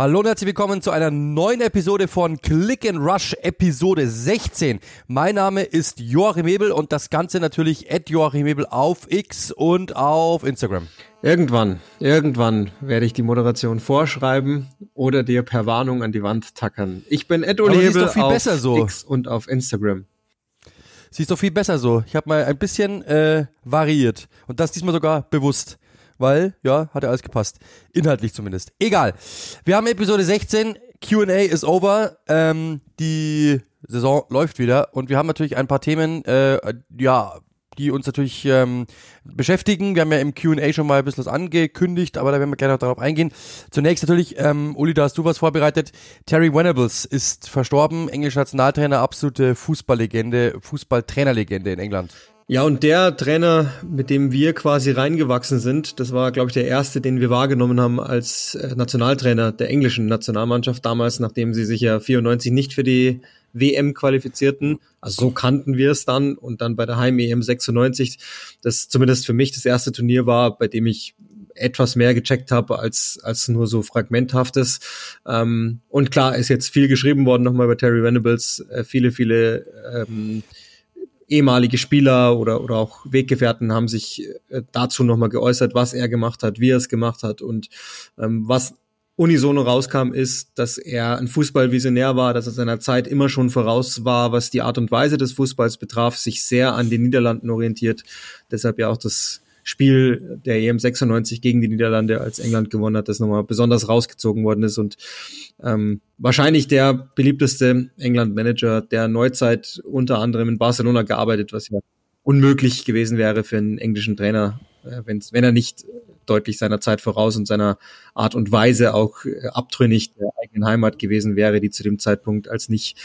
Hallo und herzlich willkommen zu einer neuen Episode von Click and Rush Episode 16. Mein Name ist Joachim Hebel und das Ganze natürlich at Joachim Hebel auf X und auf Instagram. Irgendwann, irgendwann werde ich die Moderation vorschreiben oder dir per Warnung an die Wand tackern. Ich bin Ed Ole Hebel auf so. X und auf Instagram. Siehst doch viel besser so. Ich habe mal ein bisschen äh, variiert und das diesmal sogar bewusst weil, ja, hat ja alles gepasst. Inhaltlich zumindest. Egal. Wir haben Episode 16. QA ist over. Ähm, die Saison läuft wieder und wir haben natürlich ein paar Themen, äh, ja, die uns natürlich ähm, beschäftigen. Wir haben ja im QA schon mal ein bisschen was angekündigt, aber da werden wir gerne noch darauf eingehen. Zunächst natürlich, ähm, Uli, da hast du was vorbereitet. Terry Venables ist verstorben, englischer Nationaltrainer, absolute Fußballlegende, Fußballtrainerlegende in England. Ja, und der Trainer, mit dem wir quasi reingewachsen sind, das war, glaube ich, der erste, den wir wahrgenommen haben als äh, Nationaltrainer der englischen Nationalmannschaft damals, nachdem sie sich ja 94 nicht für die WM qualifizierten. Also so kannten wir es dann und dann bei der Heim-EM 96, das zumindest für mich das erste Turnier war, bei dem ich etwas mehr gecheckt habe als, als nur so fragmenthaftes. Ähm, und klar, ist jetzt viel geschrieben worden nochmal bei Terry Venables, äh, viele, viele ähm, ehemalige Spieler oder, oder auch Weggefährten haben sich äh, dazu nochmal geäußert, was er gemacht hat, wie er es gemacht hat und ähm, was unisono rauskam, ist, dass er ein Fußballvisionär war, dass er seiner Zeit immer schon voraus war, was die Art und Weise des Fußballs betraf, sich sehr an den Niederlanden orientiert. Deshalb ja auch das Spiel der EM 96 gegen die Niederlande, als England gewonnen hat, das nochmal besonders rausgezogen worden ist. Und ähm, wahrscheinlich der beliebteste England-Manager der Neuzeit, unter anderem in Barcelona gearbeitet, was ja unmöglich gewesen wäre für einen englischen Trainer, äh, wenn er nicht deutlich seiner Zeit voraus und seiner Art und Weise auch äh, abtrünnig der eigenen Heimat gewesen wäre, die zu dem Zeitpunkt als nicht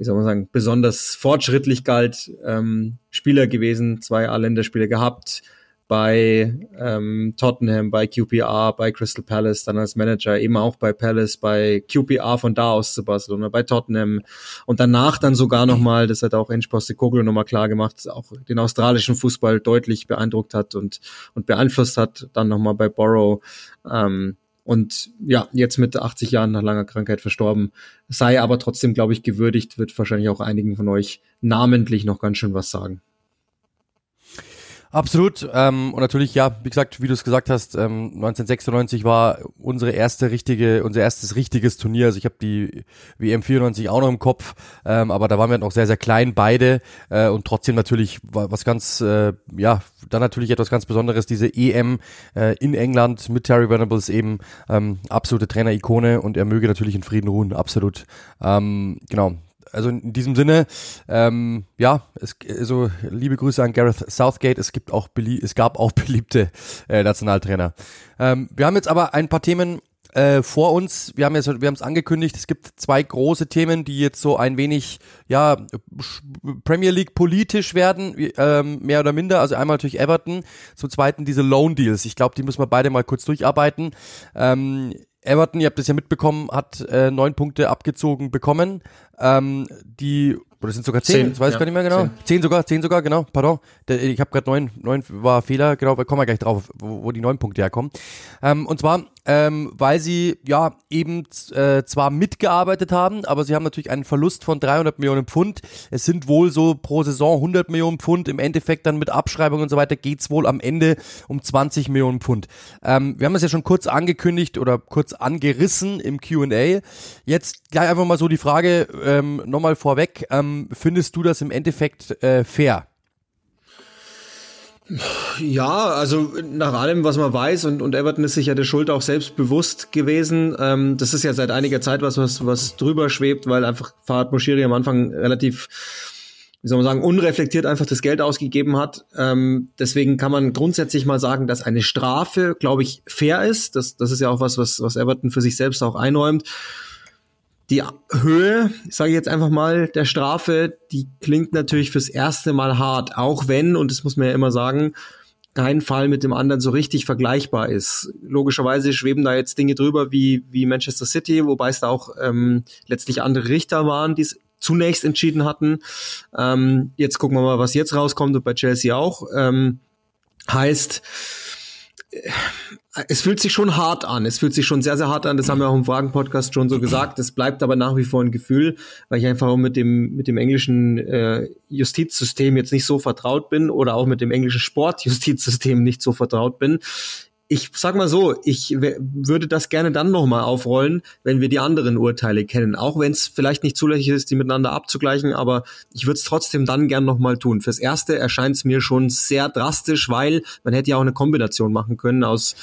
wie soll man sagen, besonders fortschrittlich galt, ähm, Spieler gewesen, zwei A-Länderspiele gehabt, bei ähm, Tottenham, bei QPR, bei Crystal Palace, dann als Manager eben auch bei Palace, bei QPR von da aus zu Barcelona, bei Tottenham und danach dann sogar nochmal, das hat auch Ench Postecoglou nochmal klar gemacht, auch den australischen Fußball deutlich beeindruckt hat und, und beeinflusst hat, dann nochmal bei Borough ähm, und ja, jetzt mit 80 Jahren nach langer Krankheit verstorben, sei aber trotzdem, glaube ich, gewürdigt, wird wahrscheinlich auch einigen von euch namentlich noch ganz schön was sagen. Absolut. Ähm, und natürlich, ja, wie gesagt, wie du es gesagt hast, ähm, 1996 war unsere erste richtige, unser erstes richtiges Turnier. Also ich habe die WM 94 auch noch im Kopf, ähm, aber da waren wir noch sehr, sehr klein beide äh, und trotzdem natürlich was ganz, äh, ja, dann natürlich etwas ganz Besonderes, diese EM äh, in England mit Terry Venables eben ähm, absolute Trainer-Ikone und er möge natürlich in Frieden ruhen, absolut. Ähm, genau, also in diesem Sinne, ähm, ja, es, also liebe Grüße an Gareth Southgate. Es gibt auch es gab auch beliebte äh, Nationaltrainer. Ähm, wir haben jetzt aber ein paar Themen äh, vor uns. Wir haben jetzt, wir haben es angekündigt. Es gibt zwei große Themen, die jetzt so ein wenig, ja, Premier League politisch werden, ähm, mehr oder minder. Also einmal natürlich Everton, zum zweiten diese Loan Deals. Ich glaube, die müssen wir beide mal kurz durcharbeiten. Ähm, Everton, ihr habt das ja mitbekommen, hat äh, neun Punkte abgezogen bekommen. Ähm, die oder sind sogar zehn, zehn das weiß ich gar nicht mehr genau. Zehn. zehn. sogar, zehn sogar, genau, pardon. Ich habe gerade neun, neun war Fehler, genau, wir kommen wir gleich drauf, wo, wo die neun Punkte herkommen. Ähm, und zwar, ähm, weil sie ja eben äh, zwar mitgearbeitet haben, aber sie haben natürlich einen Verlust von 300 Millionen Pfund. Es sind wohl so pro Saison 100 Millionen Pfund. Im Endeffekt dann mit Abschreibung und so weiter geht's wohl am Ende um 20 Millionen Pfund. Ähm, wir haben es ja schon kurz angekündigt oder kurz angerissen im Q&A. Jetzt gleich einfach mal so die Frage ähm, nochmal vorweg. Ähm, findest du das im Endeffekt äh, fair? Ja, also nach allem, was man weiß, und, und Everton ist sich ja der Schuld auch selbst bewusst gewesen. Ähm, das ist ja seit einiger Zeit was, was, was drüber schwebt, weil einfach Fahad Moshiri am Anfang relativ, wie soll man sagen, unreflektiert einfach das Geld ausgegeben hat. Ähm, deswegen kann man grundsätzlich mal sagen, dass eine Strafe, glaube ich, fair ist. Das, das ist ja auch was, was, was Everton für sich selbst auch einräumt. Die Höhe, sage ich jetzt einfach mal, der Strafe, die klingt natürlich fürs erste Mal hart, auch wenn, und das muss man ja immer sagen, kein Fall mit dem anderen so richtig vergleichbar ist. Logischerweise schweben da jetzt Dinge drüber wie, wie Manchester City, wobei es da auch ähm, letztlich andere Richter waren, die es zunächst entschieden hatten. Ähm, jetzt gucken wir mal, was jetzt rauskommt und bei Chelsea auch. Ähm, heißt, es fühlt sich schon hart an. Es fühlt sich schon sehr, sehr hart an. Das haben wir auch im Fragen-Podcast schon so gesagt. Es bleibt aber nach wie vor ein Gefühl, weil ich einfach auch mit dem, mit dem englischen äh, Justizsystem jetzt nicht so vertraut bin oder auch mit dem englischen Sportjustizsystem nicht so vertraut bin ich sag mal so, ich würde das gerne dann nochmal aufrollen, wenn wir die anderen Urteile kennen. Auch wenn es vielleicht nicht zulässig ist, die miteinander abzugleichen, aber ich würde es trotzdem dann gern nochmal tun. Fürs Erste erscheint es mir schon sehr drastisch, weil man hätte ja auch eine Kombination machen können aus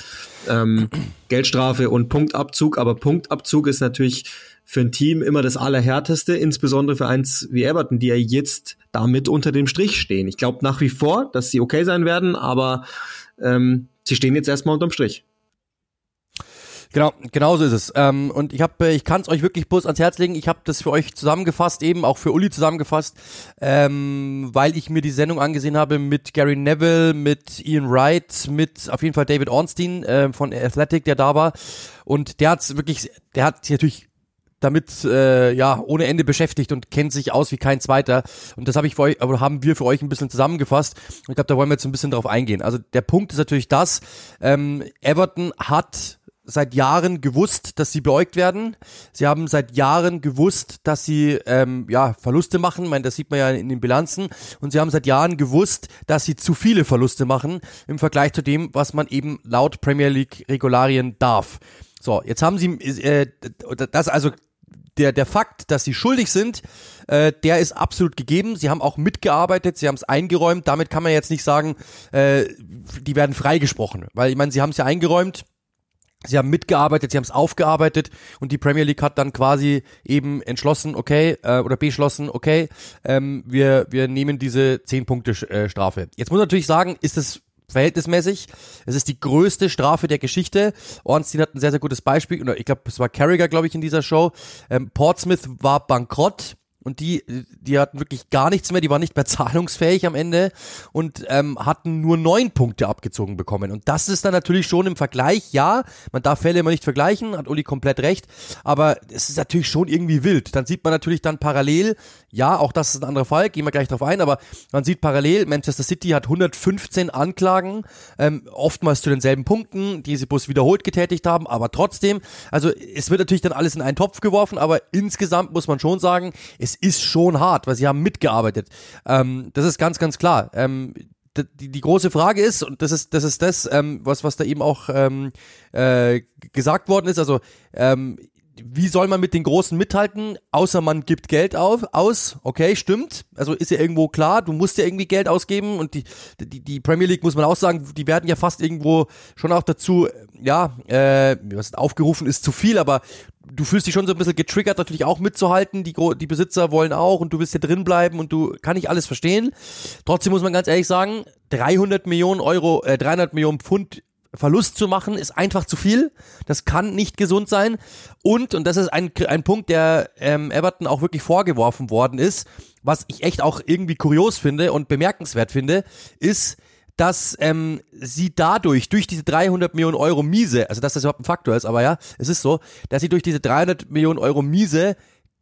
ähm, Geldstrafe und Punktabzug, aber Punktabzug ist natürlich für ein Team immer das Allerhärteste, insbesondere für eins wie Everton, die ja jetzt damit unter dem Strich stehen. Ich glaube nach wie vor, dass sie okay sein werden, aber ähm, sie stehen jetzt erstmal unterm Strich. Genau, genau so ist es. Ähm, und ich habe, ich kann es euch wirklich bloß ans Herz legen. Ich habe das für euch zusammengefasst, eben auch für Uli zusammengefasst, ähm, weil ich mir die Sendung angesehen habe mit Gary Neville, mit Ian Wright, mit auf jeden Fall David Ornstein äh, von Athletic, der da war. Und der hat's wirklich, der hat natürlich damit äh, ja ohne Ende beschäftigt und kennt sich aus wie kein zweiter. Und das habe ich für euch, aber haben wir für euch ein bisschen zusammengefasst. Ich glaube, da wollen wir jetzt ein bisschen drauf eingehen. Also der Punkt ist natürlich das: ähm, Everton hat seit Jahren gewusst, dass sie beäugt werden. Sie haben seit Jahren gewusst, dass sie ähm, ja Verluste machen. Ich meine, das sieht man ja in den Bilanzen. Und sie haben seit Jahren gewusst, dass sie zu viele Verluste machen im Vergleich zu dem, was man eben laut Premier League Regularien darf. So, jetzt haben sie äh, das also der, der Fakt, dass sie schuldig sind, äh, der ist absolut gegeben. Sie haben auch mitgearbeitet, sie haben es eingeräumt. Damit kann man jetzt nicht sagen, äh, die werden freigesprochen. Weil ich meine, sie haben es ja eingeräumt. Sie haben mitgearbeitet, sie haben es aufgearbeitet und die Premier League hat dann quasi eben entschlossen, okay, äh, oder beschlossen, okay, ähm, wir, wir nehmen diese 10 Punkte äh, Strafe. Jetzt muss man natürlich sagen, ist es verhältnismäßig. Es ist die größte Strafe der Geschichte. Ornstein hat ein sehr, sehr gutes Beispiel. Ich glaube, es war Carragher, glaube ich, in dieser Show. Ähm, Portsmouth war bankrott und die, die hatten wirklich gar nichts mehr, die waren nicht mehr zahlungsfähig am Ende und ähm, hatten nur neun Punkte abgezogen bekommen. Und das ist dann natürlich schon im Vergleich, ja, man darf Fälle immer nicht vergleichen, hat Uli komplett recht, aber es ist natürlich schon irgendwie wild. Dann sieht man natürlich dann parallel, ja, auch das ist ein anderer Fall, gehen wir gleich drauf ein, aber man sieht parallel, Manchester City hat 115 Anklagen, ähm, oftmals zu denselben Punkten, die sie bloß wiederholt getätigt haben, aber trotzdem, also es wird natürlich dann alles in einen Topf geworfen, aber insgesamt muss man schon sagen, es ist schon hart, weil sie haben mitgearbeitet. Ähm, das ist ganz, ganz klar. Ähm, die, die große Frage ist, und das ist das, ist das ähm, was, was da eben auch ähm, äh, gesagt worden ist, also ähm, wie soll man mit den Großen mithalten, außer man gibt Geld auf, aus? Okay, stimmt. Also ist ja irgendwo klar, du musst ja irgendwie Geld ausgeben und die, die, die Premier League muss man auch sagen, die werden ja fast irgendwo schon auch dazu, ja, äh, was aufgerufen ist zu viel, aber du fühlst dich schon so ein bisschen getriggert, natürlich auch mitzuhalten. Die, die Besitzer wollen auch und du willst hier drin bleiben und du kann ich alles verstehen. Trotzdem muss man ganz ehrlich sagen, 300 Millionen Euro, äh, 300 Millionen Pfund Verlust zu machen, ist einfach zu viel. Das kann nicht gesund sein. Und, und das ist ein, ein Punkt, der ähm, Everton auch wirklich vorgeworfen worden ist, was ich echt auch irgendwie kurios finde und bemerkenswert finde, ist, dass ähm, sie dadurch, durch diese 300 Millionen Euro Miese, also dass das überhaupt ein Faktor ist, aber ja, es ist so, dass sie durch diese 300 Millionen Euro Miese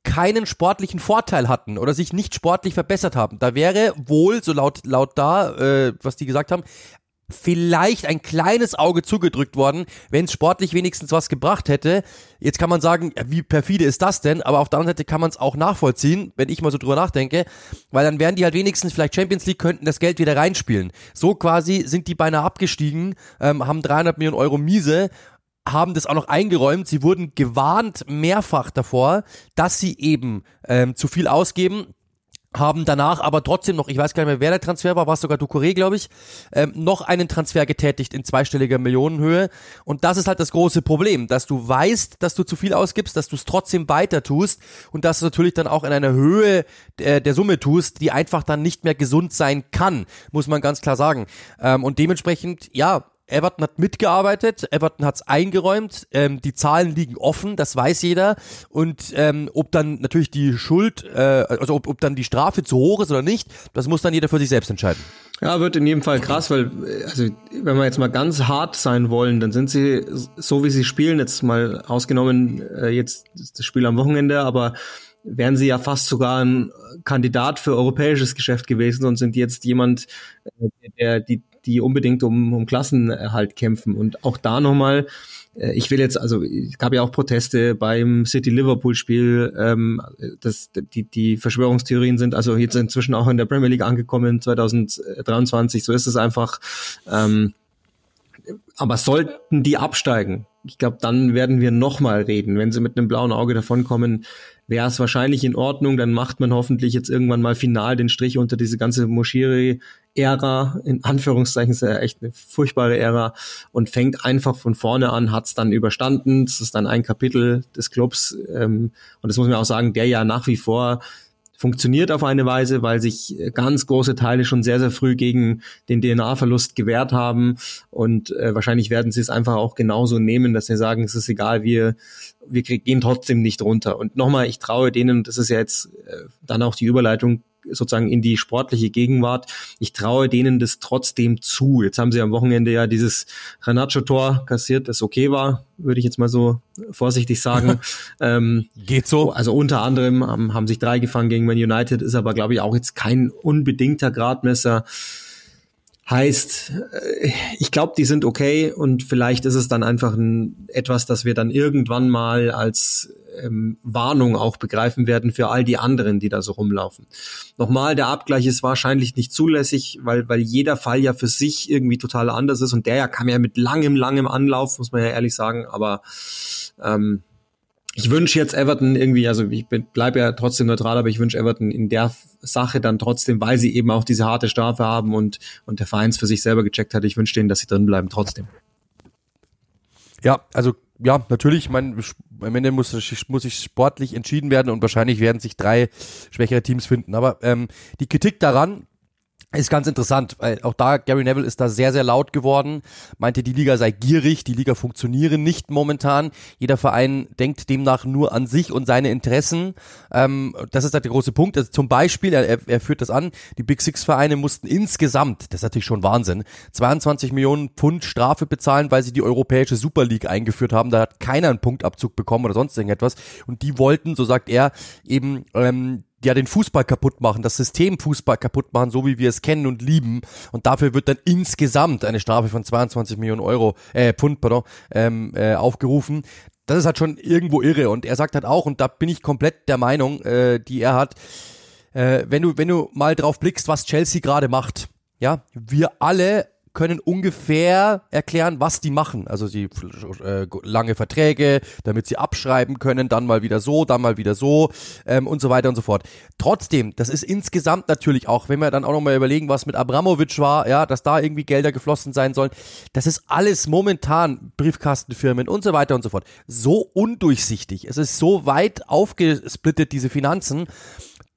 keinen sportlichen Vorteil hatten oder sich nicht sportlich verbessert haben. Da wäre wohl, so laut, laut da, äh, was die gesagt haben, vielleicht ein kleines Auge zugedrückt worden, wenn es sportlich wenigstens was gebracht hätte. Jetzt kann man sagen, wie perfide ist das denn? Aber auf der anderen Seite kann man es auch nachvollziehen, wenn ich mal so drüber nachdenke, weil dann wären die halt wenigstens vielleicht Champions League, könnten das Geld wieder reinspielen. So quasi sind die beinahe abgestiegen, ähm, haben 300 Millionen Euro Miese haben das auch noch eingeräumt. Sie wurden gewarnt mehrfach davor, dass sie eben ähm, zu viel ausgeben haben danach aber trotzdem noch, ich weiß gar nicht mehr, wer der Transfer war, war sogar Ducouré, glaube ich, ähm, noch einen Transfer getätigt in zweistelliger Millionenhöhe. Und das ist halt das große Problem, dass du weißt, dass du zu viel ausgibst, dass du es trotzdem weiter tust und dass du natürlich dann auch in einer Höhe äh, der Summe tust, die einfach dann nicht mehr gesund sein kann, muss man ganz klar sagen. Ähm, und dementsprechend, ja, Everton hat mitgearbeitet, Everton hat's eingeräumt, ähm, die Zahlen liegen offen, das weiß jeder. Und ähm, ob dann natürlich die Schuld, äh, also ob, ob dann die Strafe zu hoch ist oder nicht, das muss dann jeder für sich selbst entscheiden. Ja, wird in jedem Fall krass, weil, also wenn wir jetzt mal ganz hart sein wollen, dann sind sie, so wie sie spielen, jetzt mal ausgenommen äh, jetzt das Spiel am Wochenende, aber wären sie ja fast sogar ein Kandidat für europäisches Geschäft gewesen und sind jetzt jemand, äh, der die die unbedingt um, um Klassenerhalt kämpfen. Und auch da nochmal, äh, ich will jetzt, also es gab ja auch Proteste beim City-Liverpool-Spiel. Ähm, das, die, die Verschwörungstheorien sind also jetzt inzwischen auch in der Premier League angekommen 2023. So ist es einfach. Ähm, aber sollten die absteigen, ich glaube, dann werden wir nochmal reden. Wenn sie mit einem blauen Auge davonkommen, wäre es wahrscheinlich in Ordnung. Dann macht man hoffentlich jetzt irgendwann mal final den Strich unter diese ganze Moschiri-Ära. In Anführungszeichen ist ja echt eine furchtbare Ära und fängt einfach von vorne an, hat es dann überstanden. Das ist dann ein Kapitel des Clubs. Ähm, und das muss man auch sagen, der ja nach wie vor funktioniert auf eine Weise, weil sich ganz große Teile schon sehr, sehr früh gegen den DNA-Verlust gewehrt haben. Und äh, wahrscheinlich werden sie es einfach auch genauso nehmen, dass sie sagen, es ist egal, wir, wir gehen trotzdem nicht runter. Und nochmal, ich traue denen, das ist ja jetzt äh, dann auch die Überleitung sozusagen in die sportliche Gegenwart. Ich traue denen das trotzdem zu. Jetzt haben sie am Wochenende ja dieses Renacho-Tor kassiert, das okay war, würde ich jetzt mal so vorsichtig sagen. ähm, Geht so. Also unter anderem haben, haben sich drei gefangen gegen Man United, ist aber, glaube ich, auch jetzt kein unbedingter Gradmesser. Heißt, äh, ich glaube, die sind okay und vielleicht ist es dann einfach ein, etwas, das wir dann irgendwann mal als ähm, Warnung auch begreifen werden für all die anderen, die da so rumlaufen. Nochmal, der Abgleich ist wahrscheinlich nicht zulässig, weil, weil jeder Fall ja für sich irgendwie total anders ist und der ja kam ja mit langem, langem Anlauf, muss man ja ehrlich sagen, aber ähm, ich wünsche jetzt Everton irgendwie, also ich bleibe ja trotzdem neutral, aber ich wünsche Everton in der Sache dann trotzdem, weil sie eben auch diese harte Strafe haben und, und der Vereins für sich selber gecheckt hat, ich wünsche denen, dass sie drin bleiben trotzdem. Ja, also ja, natürlich, mein, am Ende muss, muss sich sportlich entschieden werden und wahrscheinlich werden sich drei schwächere Teams finden. Aber ähm, die Kritik daran, ist ganz interessant, weil auch da, Gary Neville ist da sehr, sehr laut geworden, meinte, die Liga sei gierig, die Liga funktioniere nicht momentan. Jeder Verein denkt demnach nur an sich und seine Interessen. Ähm, das ist halt der große Punkt. Also zum Beispiel, er, er führt das an, die Big Six Vereine mussten insgesamt, das ist natürlich schon Wahnsinn, 22 Millionen Pfund Strafe bezahlen, weil sie die europäische Super League eingeführt haben. Da hat keiner einen Punktabzug bekommen oder sonst irgendetwas. Und die wollten, so sagt er, eben ähm, ja den Fußball kaputt machen, das System Fußball kaputt machen, so wie wir es kennen und lieben. Und dafür wird dann insgesamt eine Strafe von 22 Millionen Euro, äh, Pfund, pardon, ähm, äh, aufgerufen. Das ist halt schon irgendwo irre. Und er sagt halt auch, und da bin ich komplett der Meinung, äh, die er hat, äh, wenn du, wenn du mal drauf blickst, was Chelsea gerade macht, ja, wir alle können ungefähr erklären, was die machen. Also sie äh, lange Verträge, damit sie abschreiben können, dann mal wieder so, dann mal wieder so ähm, und so weiter und so fort. Trotzdem, das ist insgesamt natürlich auch, wenn wir dann auch nochmal überlegen, was mit Abramovic war, ja, dass da irgendwie Gelder geflossen sein sollen, das ist alles momentan Briefkastenfirmen und so weiter und so fort. So undurchsichtig. Es ist so weit aufgesplittet, diese Finanzen,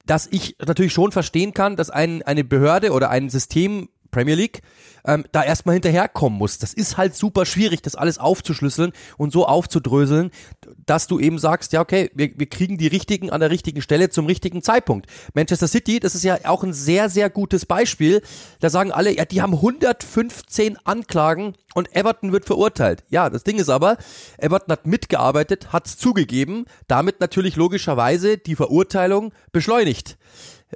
dass ich natürlich schon verstehen kann, dass ein, eine Behörde oder ein System Premier League, ähm, da erstmal hinterherkommen muss. Das ist halt super schwierig, das alles aufzuschlüsseln und so aufzudröseln, dass du eben sagst, ja, okay, wir, wir kriegen die richtigen an der richtigen Stelle zum richtigen Zeitpunkt. Manchester City, das ist ja auch ein sehr, sehr gutes Beispiel. Da sagen alle, ja, die haben 115 Anklagen und Everton wird verurteilt. Ja, das Ding ist aber, Everton hat mitgearbeitet, hat es zugegeben, damit natürlich logischerweise die Verurteilung beschleunigt.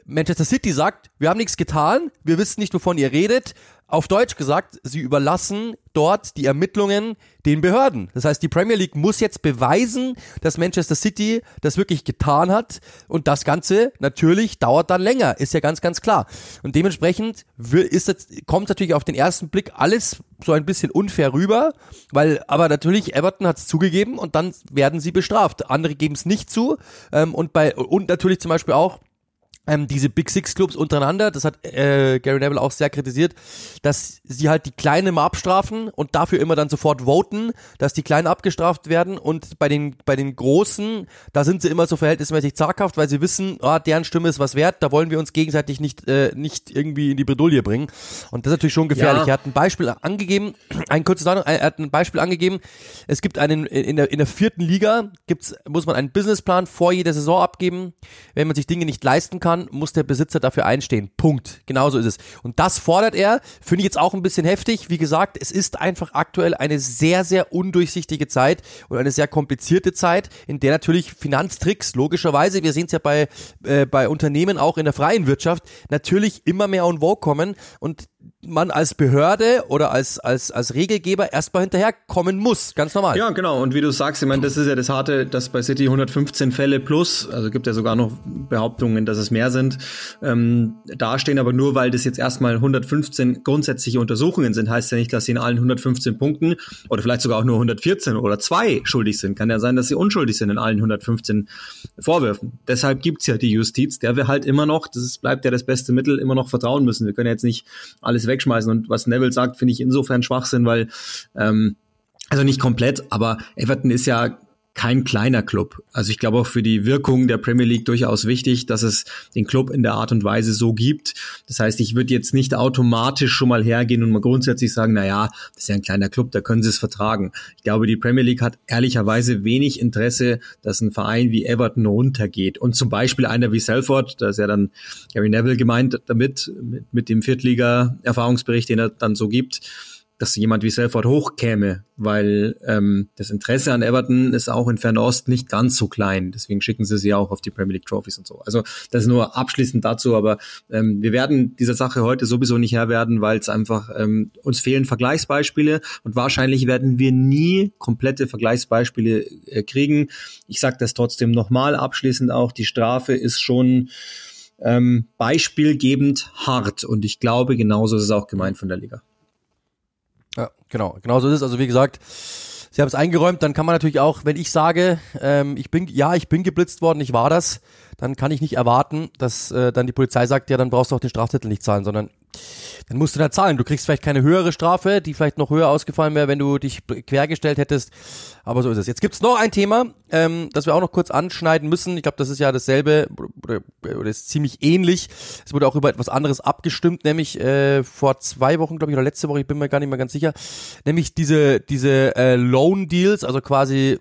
Manchester City sagt, wir haben nichts getan, wir wissen nicht, wovon ihr redet. Auf Deutsch gesagt, sie überlassen dort die Ermittlungen den Behörden. Das heißt, die Premier League muss jetzt beweisen, dass Manchester City das wirklich getan hat. Und das Ganze natürlich dauert dann länger, ist ja ganz, ganz klar. Und dementsprechend ist das, kommt natürlich auf den ersten Blick alles so ein bisschen unfair rüber, weil aber natürlich Everton hat es zugegeben und dann werden sie bestraft. Andere geben es nicht zu. Ähm, und bei und natürlich zum Beispiel auch ähm, diese Big Six Clubs untereinander, das hat äh, Gary Neville auch sehr kritisiert, dass sie halt die Kleinen immer abstrafen und dafür immer dann sofort voten, dass die Kleinen abgestraft werden und bei den bei den Großen, da sind sie immer so verhältnismäßig zaghaft, weil sie wissen, ah, deren Stimme ist was wert, da wollen wir uns gegenseitig nicht äh, nicht irgendwie in die Bredouille bringen und das ist natürlich schon gefährlich. Ja. Er hat ein Beispiel angegeben, ein kurzes Ahnung, er hat ein Beispiel angegeben, es gibt einen in der in der vierten Liga gibt's muss man einen Businessplan vor jeder Saison abgeben, wenn man sich Dinge nicht leisten kann kann, muss der Besitzer dafür einstehen. Punkt. Genauso ist es. Und das fordert er. Finde ich jetzt auch ein bisschen heftig. Wie gesagt, es ist einfach aktuell eine sehr, sehr undurchsichtige Zeit und eine sehr komplizierte Zeit, in der natürlich Finanztricks, logischerweise, wir sehen es ja bei, äh, bei Unternehmen auch in der freien Wirtschaft, natürlich immer mehr on vogue kommen. Und man als Behörde oder als, als, als Regelgeber erstmal hinterherkommen muss. Ganz normal. Ja, genau. Und wie du sagst, ich meine, das ist ja das Harte, dass bei City 115 Fälle plus, also gibt ja sogar noch Behauptungen, dass es mehr sind, ähm, dastehen. Aber nur weil das jetzt erstmal 115 grundsätzliche Untersuchungen sind, heißt ja nicht, dass sie in allen 115 Punkten oder vielleicht sogar auch nur 114 oder zwei schuldig sind. Kann ja sein, dass sie unschuldig sind in allen 115 Vorwürfen. Deshalb gibt's ja die Justiz, der wir halt immer noch, das bleibt ja das beste Mittel, immer noch vertrauen müssen. Wir können jetzt nicht alles wegschmeißen. Und was Neville sagt, finde ich insofern Schwachsinn, weil ähm, also nicht komplett, aber Everton ist ja kein kleiner Club. Also ich glaube auch für die Wirkung der Premier League durchaus wichtig, dass es den Club in der Art und Weise so gibt. Das heißt, ich würde jetzt nicht automatisch schon mal hergehen und mal grundsätzlich sagen, na ja, das ist ja ein kleiner Club, da können sie es vertragen. Ich glaube, die Premier League hat ehrlicherweise wenig Interesse, dass ein Verein wie Everton runtergeht. Und zum Beispiel einer wie Selford, da ist ja dann Gary Neville gemeint damit, mit, mit dem Viertliga-Erfahrungsbericht, den er dann so gibt, dass jemand wie Selford hochkäme, weil ähm, das Interesse an Everton ist auch in Fernost nicht ganz so klein. Deswegen schicken sie sie auch auf die Premier League Trophies und so. Also das ist nur abschließend dazu, aber ähm, wir werden dieser Sache heute sowieso nicht Herr werden, weil es einfach ähm, uns fehlen Vergleichsbeispiele und wahrscheinlich werden wir nie komplette Vergleichsbeispiele äh, kriegen. Ich sage das trotzdem nochmal abschließend auch, die Strafe ist schon ähm, beispielgebend hart und ich glaube, genauso ist es auch gemeint von der Liga. Ja, genau. Genau so ist es. Also wie gesagt, Sie haben es eingeräumt, dann kann man natürlich auch, wenn ich sage, ähm, ich bin, ja, ich bin geblitzt worden, ich war das, dann kann ich nicht erwarten, dass äh, dann die Polizei sagt, ja, dann brauchst du auch den Strafzettel nicht zahlen, sondern dann musst du da zahlen. Du kriegst vielleicht keine höhere Strafe, die vielleicht noch höher ausgefallen wäre, wenn du dich quergestellt hättest. Aber so ist es. Jetzt gibt's noch ein Thema, ähm, das wir auch noch kurz anschneiden müssen. Ich glaube, das ist ja dasselbe oder, oder ist ziemlich ähnlich. Es wurde auch über etwas anderes abgestimmt, nämlich äh, vor zwei Wochen, glaube ich, oder letzte Woche, ich bin mir gar nicht mehr ganz sicher, nämlich diese diese äh, Loan Deals, also quasi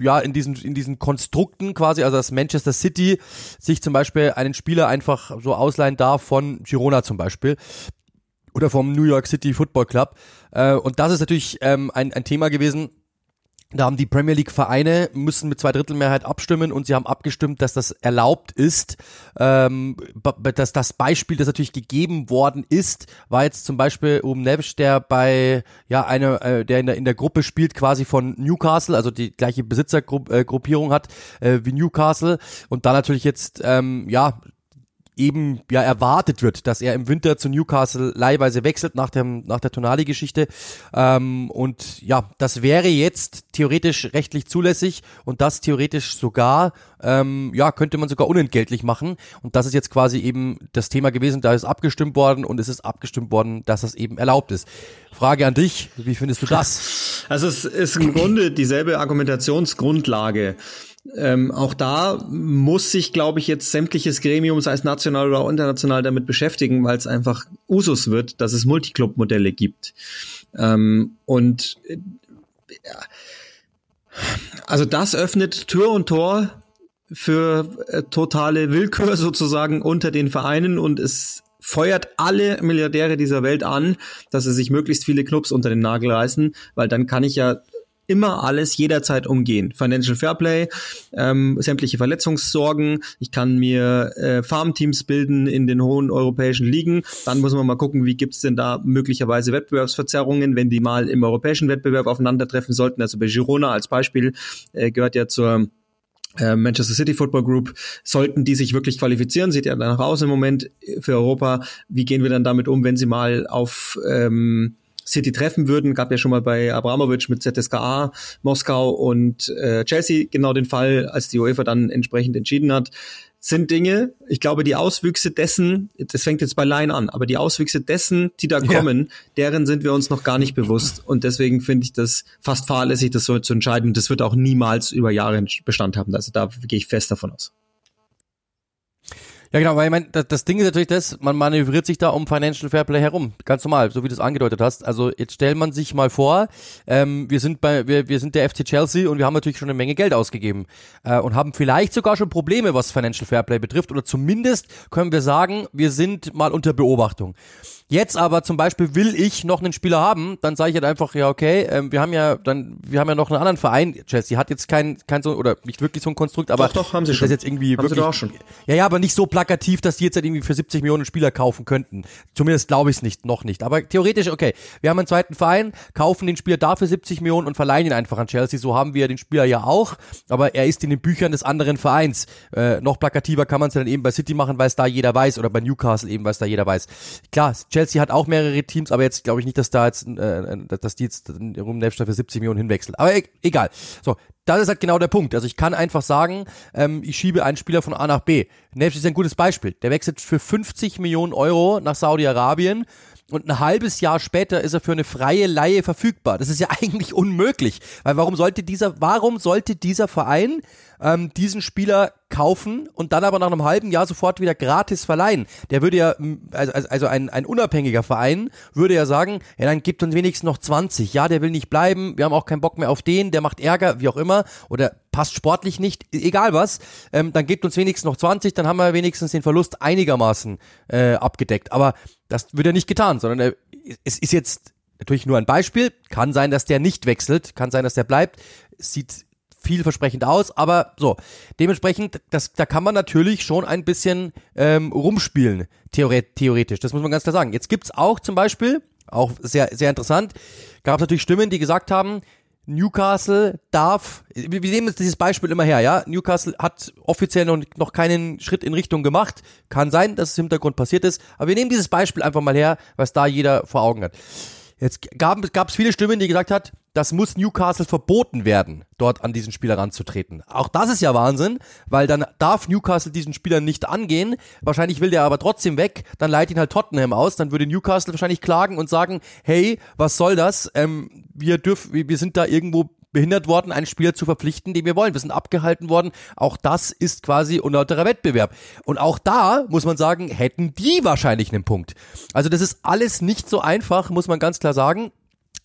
ja, in diesen, in diesen Konstrukten quasi, also dass Manchester City sich zum Beispiel einen Spieler einfach so ausleihen darf von Girona zum Beispiel oder vom New York City Football Club. Äh, und das ist natürlich ähm, ein, ein Thema gewesen, da haben die Premier League Vereine müssen mit zwei Drittel Mehrheit abstimmen und sie haben abgestimmt, dass das erlaubt ist. Ähm, dass das Beispiel, das natürlich gegeben worden ist, war jetzt zum Beispiel um Neves, der bei ja eine, äh, der in der in der Gruppe spielt, quasi von Newcastle, also die gleiche Besitzergruppierung hat äh, wie Newcastle und da natürlich jetzt ähm, ja eben ja erwartet wird, dass er im Winter zu Newcastle leihweise wechselt nach dem nach der Tonali-Geschichte ähm, und ja, das wäre jetzt theoretisch rechtlich zulässig und das theoretisch sogar ähm, ja könnte man sogar unentgeltlich machen und das ist jetzt quasi eben das Thema gewesen, da ist abgestimmt worden und es ist abgestimmt worden, dass das eben erlaubt ist. Frage an dich, wie findest du das? Also es ist im Grunde dieselbe Argumentationsgrundlage. Ähm, auch da muss sich, glaube ich, jetzt sämtliches Gremium, sei es national oder international, damit beschäftigen, weil es einfach Usus wird, dass es Multiclub-Modelle gibt. Ähm, und äh, also das öffnet Tür und Tor für äh, totale Willkür sozusagen unter den Vereinen und es feuert alle Milliardäre dieser Welt an, dass sie sich möglichst viele Clubs unter den Nagel reißen, weil dann kann ich ja immer alles jederzeit umgehen. Financial Fairplay, ähm, sämtliche Verletzungssorgen. Ich kann mir äh, Farmteams bilden in den hohen europäischen Ligen. Dann muss man mal gucken, wie gibt's denn da möglicherweise Wettbewerbsverzerrungen, wenn die mal im europäischen Wettbewerb aufeinandertreffen sollten. Also bei Girona als Beispiel äh, gehört ja zur äh, Manchester City Football Group, sollten die sich wirklich qualifizieren, sieht ja danach aus im Moment für Europa. Wie gehen wir dann damit um, wenn sie mal auf ähm, City treffen würden. Gab ja schon mal bei Abramovic mit ZSKA Moskau und äh, Chelsea genau den Fall, als die UEFA dann entsprechend entschieden hat sind Dinge, ich glaube, die Auswüchse dessen, das fängt jetzt bei Line an, aber die Auswüchse dessen, die da kommen, ja. deren sind wir uns noch gar nicht bewusst. Und deswegen finde ich das fast fahrlässig, das so zu entscheiden. Das wird auch niemals über Jahre Bestand haben. Also da gehe ich fest davon aus. Ja, genau, weil ich meine, das, das Ding ist natürlich das, man manövriert sich da um Financial Fairplay herum. Ganz normal, so wie du es angedeutet hast. Also jetzt stellt man sich mal vor, ähm, wir sind bei, wir, wir sind der FC Chelsea und wir haben natürlich schon eine Menge Geld ausgegeben äh, und haben vielleicht sogar schon Probleme, was Financial Fairplay betrifft. Oder zumindest können wir sagen, wir sind mal unter Beobachtung. Jetzt aber zum Beispiel will ich noch einen Spieler haben, dann sage ich halt einfach, ja, okay, ähm, wir haben ja dann, wir haben ja noch einen anderen Verein. Chelsea hat jetzt kein, kein so, oder nicht wirklich so ein Konstrukt, aber doch, doch, haben sie schon. Das jetzt irgendwie haben wirklich, sie doch auch schon. Ja, ja, aber nicht so plakativ, dass die jetzt halt irgendwie für 70 Millionen Spieler kaufen könnten. Zumindest glaube ich es nicht, noch nicht. Aber theoretisch, okay, wir haben einen zweiten Verein, kaufen den Spieler dafür 70 Millionen und verleihen ihn einfach an Chelsea. So haben wir den Spieler ja auch, aber er ist in den Büchern des anderen Vereins. Äh, noch plakativer kann man es dann eben bei City machen, weil es da jeder weiß, oder bei Newcastle eben, weil es da jeder weiß. Klar, Chelsea hat auch mehrere Teams, aber jetzt glaube ich nicht, dass da jetzt, äh, dass die jetzt Ruben Neves für 70 Millionen hinwechselt. Aber e egal. So, das ist halt genau der Punkt. Also ich kann einfach sagen, ähm, ich schiebe einen Spieler von A nach B. Neves ist ein gutes Beispiel. Der wechselt für 50 Millionen Euro nach Saudi-Arabien und ein halbes Jahr später ist er für eine freie Laie verfügbar. Das ist ja eigentlich unmöglich, weil warum sollte dieser, warum sollte dieser Verein ähm, diesen Spieler kaufen und dann aber nach einem halben Jahr sofort wieder gratis verleihen? Der würde ja, also, also ein, ein unabhängiger Verein würde ja sagen, ja dann gibt uns wenigstens noch 20. Ja, der will nicht bleiben, wir haben auch keinen Bock mehr auf den, der macht Ärger, wie auch immer, oder passt sportlich nicht, egal was, ähm, dann gibt uns wenigstens noch 20, dann haben wir wenigstens den Verlust einigermaßen äh, abgedeckt. Aber das wird ja nicht getan, sondern äh, es ist jetzt natürlich nur ein Beispiel. Kann sein, dass der nicht wechselt, kann sein, dass der bleibt. Sieht vielversprechend aus, aber so. Dementsprechend, das, da kann man natürlich schon ein bisschen ähm, rumspielen, theoretisch. Das muss man ganz klar sagen. Jetzt gibt's auch zum Beispiel, auch sehr, sehr interessant, gab es natürlich Stimmen, die gesagt haben, Newcastle darf, wir nehmen jetzt dieses Beispiel immer her, ja. Newcastle hat offiziell noch, noch keinen Schritt in Richtung gemacht. Kann sein, dass es im Hintergrund passiert ist. Aber wir nehmen dieses Beispiel einfach mal her, was da jeder vor Augen hat. Jetzt gab es viele Stimmen, die gesagt hat, das muss Newcastle verboten werden, dort an diesen Spieler ranzutreten. Auch das ist ja Wahnsinn, weil dann darf Newcastle diesen Spieler nicht angehen. Wahrscheinlich will der aber trotzdem weg. Dann leitet ihn halt Tottenham aus. Dann würde Newcastle wahrscheinlich klagen und sagen, hey, was soll das? Ähm, wir dürfen, wir sind da irgendwo behindert worden, einen Spieler zu verpflichten, den wir wollen. Wir sind abgehalten worden. Auch das ist quasi unlauterer Wettbewerb. Und auch da muss man sagen, hätten die wahrscheinlich einen Punkt. Also das ist alles nicht so einfach, muss man ganz klar sagen.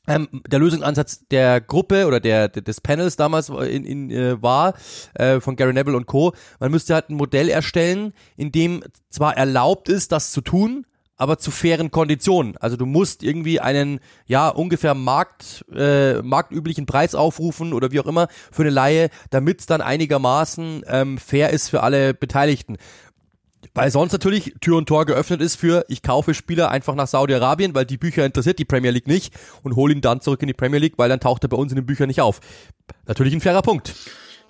Ähm, der Lösungsansatz der Gruppe oder der, des Panels damals in, in, äh, war äh, von Gary Neville und Co. Man müsste halt ein Modell erstellen, in dem zwar erlaubt ist, das zu tun, aber zu fairen Konditionen. Also du musst irgendwie einen, ja, ungefähr Markt, äh, marktüblichen Preis aufrufen oder wie auch immer für eine Laie, damit es dann einigermaßen ähm, fair ist für alle Beteiligten. Weil sonst natürlich Tür und Tor geöffnet ist für, ich kaufe Spieler einfach nach Saudi-Arabien, weil die Bücher interessiert die Premier League nicht und hole ihn dann zurück in die Premier League, weil dann taucht er bei uns in den Büchern nicht auf. Natürlich ein fairer Punkt.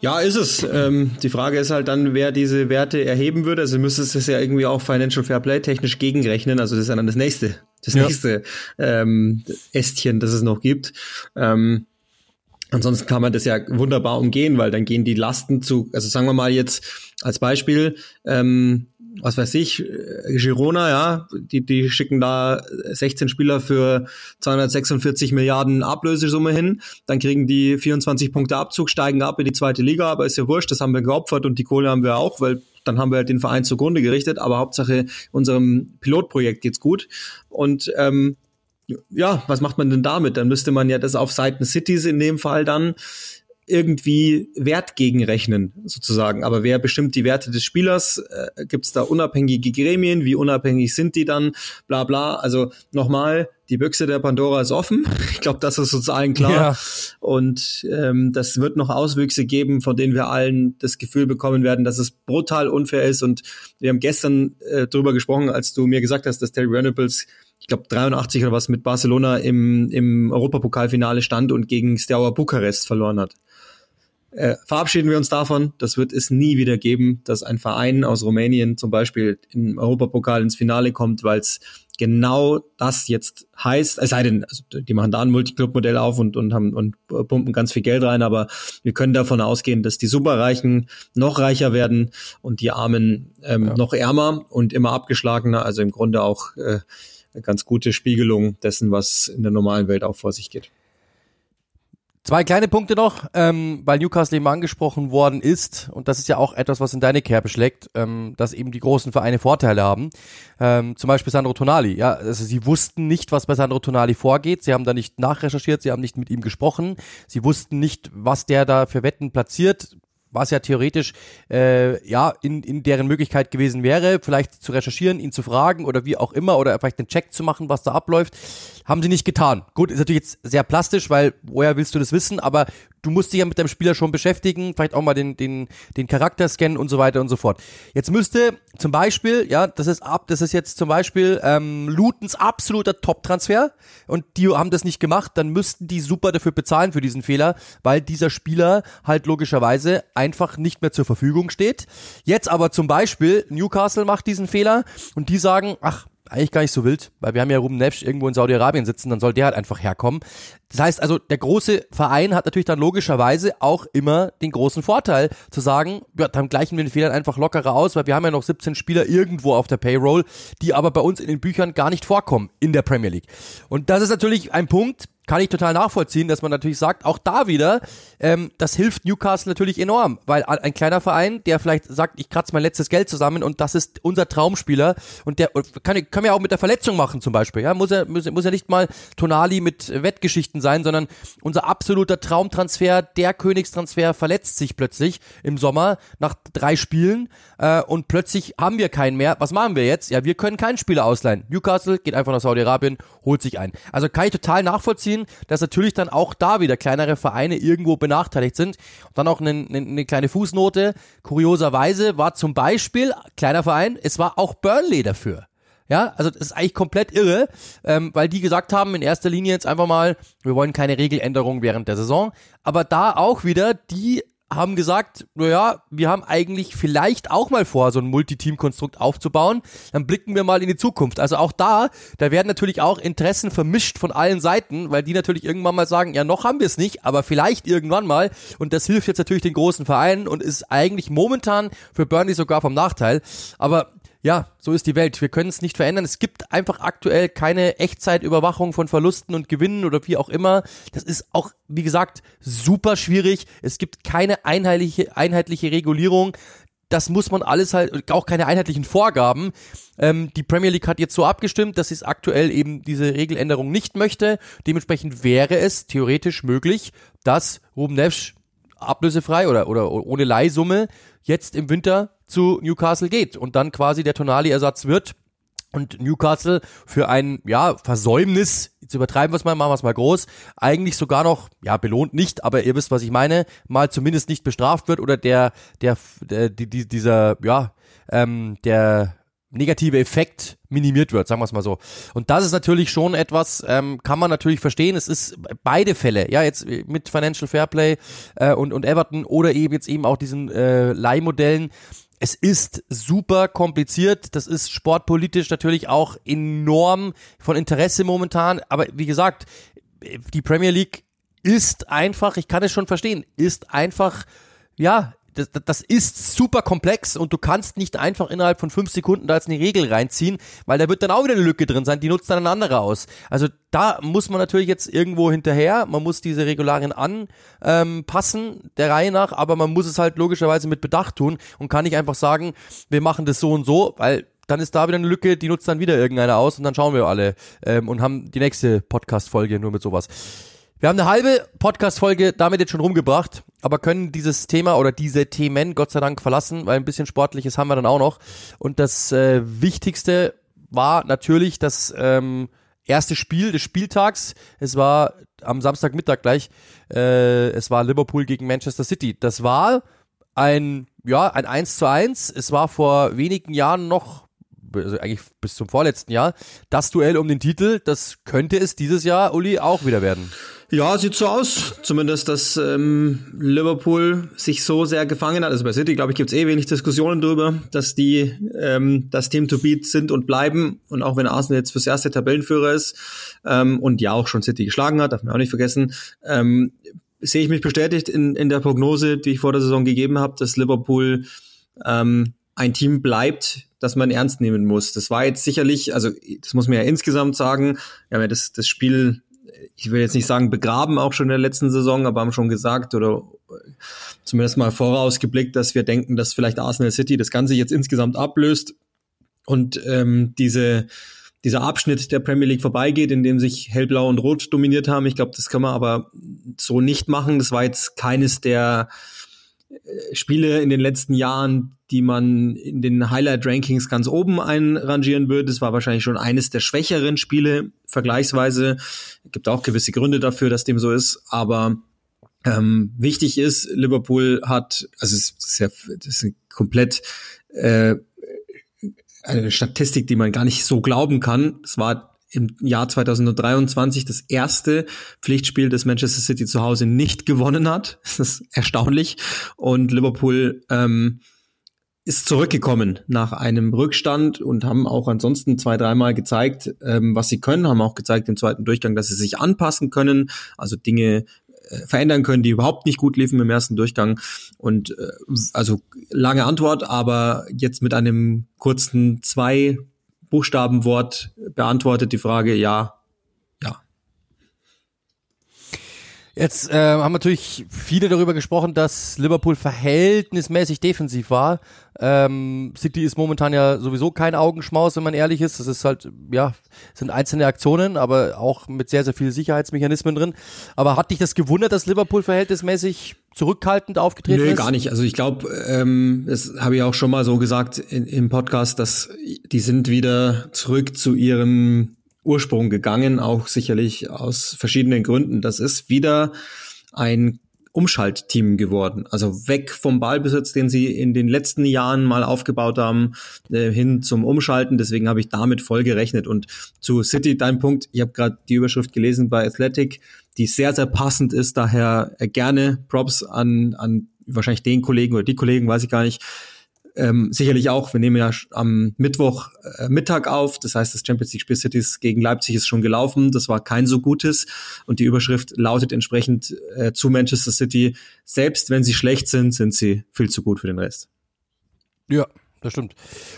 Ja, ist es. Ähm, die Frage ist halt dann, wer diese Werte erheben würde. Also müsste es ja irgendwie auch Financial Fair Play technisch gegenrechnen. Also das ist ja dann das nächste, das ja. nächste ähm, Ästchen, das es noch gibt. Ähm, ansonsten kann man das ja wunderbar umgehen, weil dann gehen die Lasten zu, also sagen wir mal jetzt als Beispiel, ähm, was weiß ich, Girona, ja, die, die schicken da 16 Spieler für 246 Milliarden Ablösesumme hin, dann kriegen die 24 Punkte Abzug, steigen ab in die zweite Liga, aber ist ja wurscht, das haben wir geopfert und die Kohle haben wir auch, weil dann haben wir halt den Verein zugrunde gerichtet, aber Hauptsache unserem Pilotprojekt geht's gut und ähm, ja, was macht man denn damit? Dann müsste man ja das auf Seiten Cities in dem Fall dann irgendwie Wert gegenrechnen, sozusagen. Aber wer bestimmt die Werte des Spielers? Äh, Gibt es da unabhängige Gremien? Wie unabhängig sind die dann? Bla bla. Also nochmal, die Büchse der Pandora ist offen. Ich glaube, das ist uns allen klar. Ja. Und ähm, das wird noch Auswüchse geben, von denen wir allen das Gefühl bekommen werden, dass es brutal unfair ist. Und wir haben gestern äh, darüber gesprochen, als du mir gesagt hast, dass Terry Venables ich glaube 83 oder was mit Barcelona im, im Europapokalfinale stand und gegen Steaua Bukarest verloren hat äh, verabschieden wir uns davon. Das wird es nie wieder geben, dass ein Verein aus Rumänien zum Beispiel im Europapokal ins Finale kommt, weil es genau das jetzt heißt. Es sei denn, also die machen da ein Multiclub-Modell auf und, und haben und pumpen ganz viel Geld rein, aber wir können davon ausgehen, dass die Superreichen noch reicher werden und die Armen ähm, ja. noch ärmer und immer abgeschlagener. Also im Grunde auch äh, eine ganz gute Spiegelung dessen, was in der normalen Welt auch vor sich geht. Zwei kleine Punkte noch, ähm, weil Newcastle eben angesprochen worden ist, und das ist ja auch etwas, was in deine Kerbe schlägt, ähm, dass eben die großen Vereine Vorteile haben. Ähm, zum Beispiel Sandro Tonali. Ja, also sie wussten nicht, was bei Sandro Tonali vorgeht. Sie haben da nicht nachrecherchiert, sie haben nicht mit ihm gesprochen. Sie wussten nicht, was der da für Wetten platziert was ja theoretisch äh, ja in, in deren Möglichkeit gewesen wäre, vielleicht zu recherchieren, ihn zu fragen oder wie auch immer oder vielleicht einen Check zu machen, was da abläuft, haben sie nicht getan. Gut, ist natürlich jetzt sehr plastisch, weil woher willst du das wissen, aber du musst dich ja mit deinem Spieler schon beschäftigen, vielleicht auch mal den, den, den Charakter scannen und so weiter und so fort. Jetzt müsste zum Beispiel, ja, das ist ab, das ist jetzt zum Beispiel ähm, Lutens absoluter Top-Transfer und die haben das nicht gemacht, dann müssten die super dafür bezahlen für diesen Fehler, weil dieser Spieler halt logischerweise einfach nicht mehr zur Verfügung steht. Jetzt aber zum Beispiel, Newcastle macht diesen Fehler und die sagen, ach, eigentlich gar nicht so wild, weil wir haben ja Ruben Neves irgendwo in Saudi-Arabien sitzen, dann soll der halt einfach herkommen. Das heißt also, der große Verein hat natürlich dann logischerweise auch immer den großen Vorteil zu sagen, ja, dann gleichen wir den Fehlern einfach lockerer aus, weil wir haben ja noch 17 Spieler irgendwo auf der Payroll, die aber bei uns in den Büchern gar nicht vorkommen in der Premier League. Und das ist natürlich ein Punkt, kann ich total nachvollziehen, dass man natürlich sagt, auch da wieder, ähm, das hilft Newcastle natürlich enorm, weil ein kleiner Verein, der vielleicht sagt, ich kratze mein letztes Geld zusammen und das ist unser Traumspieler und der kann, kann ja auch mit der Verletzung machen zum Beispiel, ja, muss er muss, muss ja nicht mal Tonali mit Wettgeschichten sein, sondern unser absoluter Traumtransfer, der Königstransfer verletzt sich plötzlich im Sommer nach drei Spielen äh, und plötzlich haben wir keinen mehr. Was machen wir jetzt? Ja, wir können keinen Spieler ausleihen. Newcastle geht einfach nach Saudi-Arabien, holt sich ein. Also kann ich total nachvollziehen nachvollziehen, dass natürlich dann auch da wieder kleinere Vereine irgendwo benachteiligt sind. Und dann auch eine, eine, eine kleine Fußnote. Kurioserweise war zum Beispiel, kleiner Verein, es war auch Burnley dafür. Ja, also das ist eigentlich komplett irre, ähm, weil die gesagt haben, in erster Linie jetzt einfach mal, wir wollen keine Regeländerung während der Saison. Aber da auch wieder, die haben gesagt, naja, wir haben eigentlich vielleicht auch mal vor, so ein Multiteam-Konstrukt aufzubauen. Dann blicken wir mal in die Zukunft. Also auch da, da werden natürlich auch Interessen vermischt von allen Seiten, weil die natürlich irgendwann mal sagen, ja, noch haben wir es nicht, aber vielleicht irgendwann mal. Und das hilft jetzt natürlich den großen Vereinen und ist eigentlich momentan für Burnley sogar vom Nachteil. Aber ja, so ist die Welt. Wir können es nicht verändern. Es gibt einfach aktuell keine Echtzeitüberwachung von Verlusten und Gewinnen oder wie auch immer. Das ist auch, wie gesagt, super schwierig. Es gibt keine einheitliche, einheitliche Regulierung. Das muss man alles halt, auch keine einheitlichen Vorgaben. Ähm, die Premier League hat jetzt so abgestimmt, dass es aktuell eben diese Regeländerung nicht möchte. Dementsprechend wäre es theoretisch möglich, dass Ruben Neves ablösefrei oder, oder ohne Leihsumme jetzt im Winter zu Newcastle geht und dann quasi der Tonali-Ersatz wird und Newcastle für ein ja Versäumnis, jetzt übertreiben wir es mal, machen wir es mal groß, eigentlich sogar noch ja belohnt nicht, aber ihr wisst, was ich meine, mal zumindest nicht bestraft wird oder der der, der die, dieser ja ähm, der negative Effekt minimiert wird, sagen wir es mal so. Und das ist natürlich schon etwas, ähm, kann man natürlich verstehen. Es ist beide Fälle, ja, jetzt mit Financial Fairplay äh, und, und Everton oder eben jetzt eben auch diesen äh, Leihmodellen. Es ist super kompliziert. Das ist sportpolitisch natürlich auch enorm von Interesse momentan. Aber wie gesagt, die Premier League ist einfach, ich kann es schon verstehen, ist einfach, ja, das, das ist super komplex und du kannst nicht einfach innerhalb von fünf Sekunden da jetzt eine Regel reinziehen, weil da wird dann auch wieder eine Lücke drin sein, die nutzt dann ein anderer aus. Also da muss man natürlich jetzt irgendwo hinterher, man muss diese Regularien anpassen, ähm, der Reihe nach, aber man muss es halt logischerweise mit Bedacht tun und kann nicht einfach sagen, wir machen das so und so, weil dann ist da wieder eine Lücke, die nutzt dann wieder irgendeiner aus und dann schauen wir alle ähm, und haben die nächste Podcast-Folge nur mit sowas. Wir haben eine halbe Podcast-Folge damit jetzt schon rumgebracht, aber können dieses Thema oder diese Themen Gott sei Dank verlassen, weil ein bisschen Sportliches haben wir dann auch noch. Und das äh, Wichtigste war natürlich das ähm, erste Spiel des Spieltags. Es war am Samstagmittag gleich. Äh, es war Liverpool gegen Manchester City. Das war ein, ja, ein 1 zu 1. Es war vor wenigen Jahren noch also eigentlich bis zum vorletzten Jahr, das Duell um den Titel, das könnte es dieses Jahr, Uli, auch wieder werden. Ja, sieht so aus. Zumindest, dass ähm, Liverpool sich so sehr gefangen hat. Also bei City, glaube ich, gibt's eh wenig Diskussionen darüber, dass die ähm, das Team to beat sind und bleiben. Und auch wenn Arsenal jetzt fürs erste Tabellenführer ist ähm, und ja auch schon City geschlagen hat, darf man auch nicht vergessen, ähm, sehe ich mich bestätigt in, in der Prognose, die ich vor der Saison gegeben habe, dass Liverpool ähm, ein Team bleibt, das man ernst nehmen muss. Das war jetzt sicherlich, also das muss man ja insgesamt sagen, ja, das, das Spiel ich will jetzt nicht sagen begraben auch schon in der letzten Saison, aber haben schon gesagt oder zumindest mal vorausgeblickt, dass wir denken, dass vielleicht Arsenal City das Ganze jetzt insgesamt ablöst und ähm, diese dieser Abschnitt der Premier League vorbeigeht, in dem sich hellblau und rot dominiert haben. Ich glaube, das kann man aber so nicht machen. Das war jetzt keines der äh, Spiele in den letzten Jahren, die man in den Highlight-Rankings ganz oben einrangieren würde. Es war wahrscheinlich schon eines der schwächeren Spiele vergleichsweise. Es gibt auch gewisse Gründe dafür, dass dem so ist, aber Ähm, wichtig ist, Liverpool hat, also es ist, ja, das ist komplett äh, eine Statistik, die man gar nicht so glauben kann. Es war im Jahr 2023 das erste Pflichtspiel, das Manchester City zu Hause nicht gewonnen hat. Das ist erstaunlich. Und Liverpool ähm, ist zurückgekommen nach einem Rückstand und haben auch ansonsten zwei, dreimal gezeigt, ähm, was sie können, haben auch gezeigt im zweiten Durchgang, dass sie sich anpassen können, also Dinge äh, verändern können, die überhaupt nicht gut liefen im ersten Durchgang. Und äh, also lange Antwort, aber jetzt mit einem kurzen zwei Buchstabenwort beantwortet die Frage ja, Jetzt äh, haben natürlich viele darüber gesprochen, dass Liverpool verhältnismäßig defensiv war. Ähm, City ist momentan ja sowieso kein Augenschmaus, wenn man ehrlich ist. Das ist halt, ja, sind einzelne Aktionen, aber auch mit sehr, sehr vielen Sicherheitsmechanismen drin. Aber hat dich das gewundert, dass Liverpool verhältnismäßig zurückhaltend aufgetreten Nö, ist? Nee, gar nicht. Also ich glaube, ähm, das habe ich auch schon mal so gesagt in, im Podcast, dass die sind wieder zurück zu ihrem Ursprung gegangen, auch sicherlich aus verschiedenen Gründen. Das ist wieder ein Umschaltteam geworden. Also weg vom Ballbesitz, den sie in den letzten Jahren mal aufgebaut haben, äh, hin zum Umschalten. Deswegen habe ich damit voll gerechnet. Und zu City, dein Punkt, ich habe gerade die Überschrift gelesen bei Athletic, die sehr, sehr passend ist. Daher äh, gerne Props an, an wahrscheinlich den Kollegen oder die Kollegen, weiß ich gar nicht, ähm, sicherlich auch, wir nehmen ja am Mittwoch äh, Mittag auf, das heißt, das Champions League Spiel Cities gegen Leipzig ist schon gelaufen, das war kein so gutes. Und die Überschrift lautet entsprechend äh, zu Manchester City, selbst wenn sie schlecht sind, sind sie viel zu gut für den Rest. Ja, das stimmt.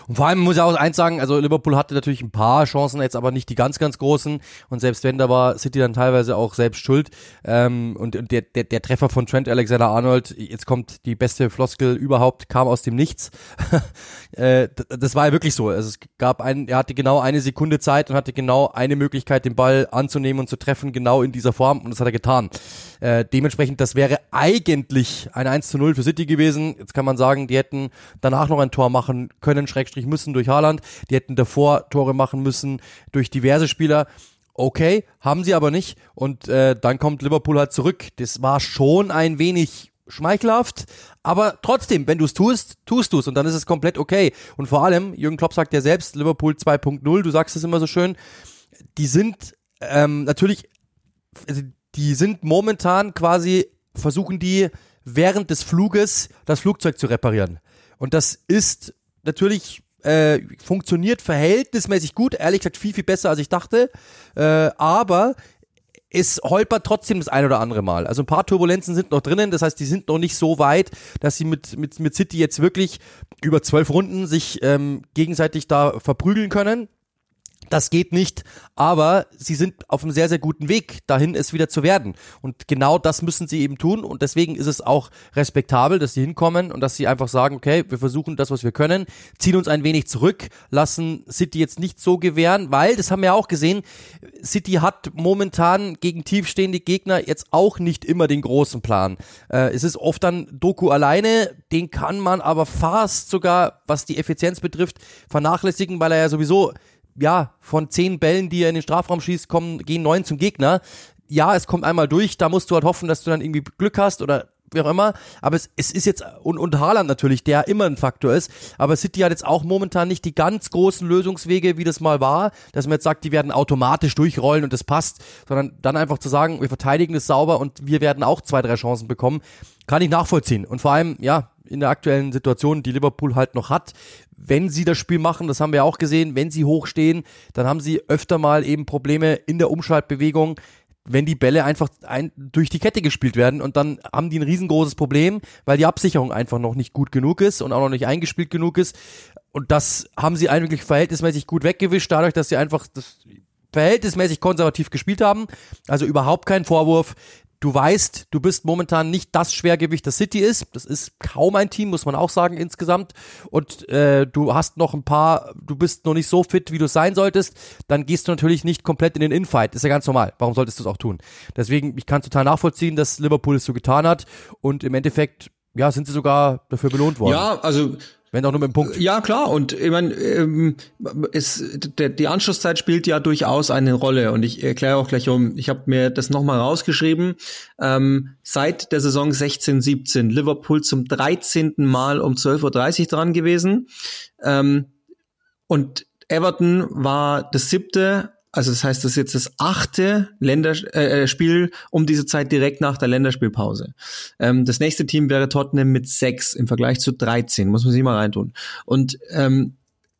Und vor allem muss ich auch eins sagen, also Liverpool hatte natürlich ein paar Chancen, jetzt aber nicht die ganz, ganz großen. Und selbst wenn, da war City dann teilweise auch selbst schuld. Ähm, und der, der, der Treffer von Trent Alexander-Arnold, jetzt kommt die beste Floskel überhaupt, kam aus dem Nichts. äh, das war ja wirklich so. Also es gab einen, er hatte genau eine Sekunde Zeit und hatte genau eine Möglichkeit, den Ball anzunehmen und zu treffen, genau in dieser Form. Und das hat er getan. Äh, dementsprechend, das wäre eigentlich ein 1 zu 0 für City gewesen. Jetzt kann man sagen, die hätten danach noch ein Tor machen können, Schrägstrich müssen durch Haaland. Die hätten davor Tore machen müssen durch diverse Spieler. Okay, haben sie aber nicht. Und äh, dann kommt Liverpool halt zurück. Das war schon ein wenig schmeichelhaft, aber trotzdem, wenn du es tust, tust du es und dann ist es komplett okay. Und vor allem, Jürgen Klopp sagt ja selbst, Liverpool 2.0, du sagst es immer so schön, die sind ähm, natürlich, also die sind momentan quasi, versuchen die während des Fluges das Flugzeug zu reparieren. Und das ist natürlich äh, funktioniert verhältnismäßig gut, ehrlich gesagt viel, viel besser als ich dachte. Äh, aber es holpert trotzdem das ein oder andere Mal. Also ein paar Turbulenzen sind noch drinnen, das heißt, die sind noch nicht so weit, dass sie mit, mit, mit City jetzt wirklich über zwölf Runden sich ähm, gegenseitig da verprügeln können. Das geht nicht, aber sie sind auf einem sehr, sehr guten Weg, dahin es wieder zu werden. Und genau das müssen sie eben tun. Und deswegen ist es auch respektabel, dass sie hinkommen und dass sie einfach sagen, okay, wir versuchen das, was wir können, ziehen uns ein wenig zurück, lassen City jetzt nicht so gewähren, weil, das haben wir auch gesehen, City hat momentan gegen tiefstehende Gegner jetzt auch nicht immer den großen Plan. Äh, es ist oft dann Doku alleine, den kann man aber fast sogar, was die Effizienz betrifft, vernachlässigen, weil er ja sowieso ja, von zehn Bällen, die er in den Strafraum schießt, kommen, gehen neun zum Gegner. Ja, es kommt einmal durch, da musst du halt hoffen, dass du dann irgendwie Glück hast oder wie auch immer. Aber es, es ist jetzt, und, und Haaland natürlich, der immer ein Faktor ist. Aber City hat jetzt auch momentan nicht die ganz großen Lösungswege, wie das mal war, dass man jetzt sagt, die werden automatisch durchrollen und das passt, sondern dann einfach zu sagen, wir verteidigen das sauber und wir werden auch zwei, drei Chancen bekommen, kann ich nachvollziehen. Und vor allem, ja, in der aktuellen Situation, die Liverpool halt noch hat, wenn sie das Spiel machen, das haben wir auch gesehen, wenn sie hochstehen, dann haben sie öfter mal eben Probleme in der Umschaltbewegung, wenn die Bälle einfach ein, durch die Kette gespielt werden und dann haben die ein riesengroßes Problem, weil die Absicherung einfach noch nicht gut genug ist und auch noch nicht eingespielt genug ist. Und das haben sie eigentlich verhältnismäßig gut weggewischt, dadurch, dass sie einfach das verhältnismäßig konservativ gespielt haben. Also überhaupt kein Vorwurf du weißt, du bist momentan nicht das Schwergewicht, das City ist. Das ist kaum ein Team, muss man auch sagen insgesamt. Und äh, du hast noch ein paar, du bist noch nicht so fit, wie du sein solltest. Dann gehst du natürlich nicht komplett in den Infight. Ist ja ganz normal. Warum solltest du es auch tun? Deswegen, ich kann total nachvollziehen, dass Liverpool es so getan hat. Und im Endeffekt ja, sind sie sogar dafür belohnt worden. Ja, also wenn auch nur mit dem Punkt. Ja, klar. Und ich meine, ähm, der, die Anschlusszeit spielt ja durchaus eine Rolle. Und ich erkläre auch gleich um. Ich habe mir das nochmal rausgeschrieben. Ähm, seit der Saison 16, 17 Liverpool zum 13. Mal um 12.30 Uhr dran gewesen. Ähm, und Everton war das siebte also das heißt, das ist jetzt das achte Länderspiel äh, äh, um diese Zeit direkt nach der Länderspielpause. Ähm, das nächste Team wäre Tottenham mit sechs im Vergleich zu 13, muss man sich mal reintun. Und ähm,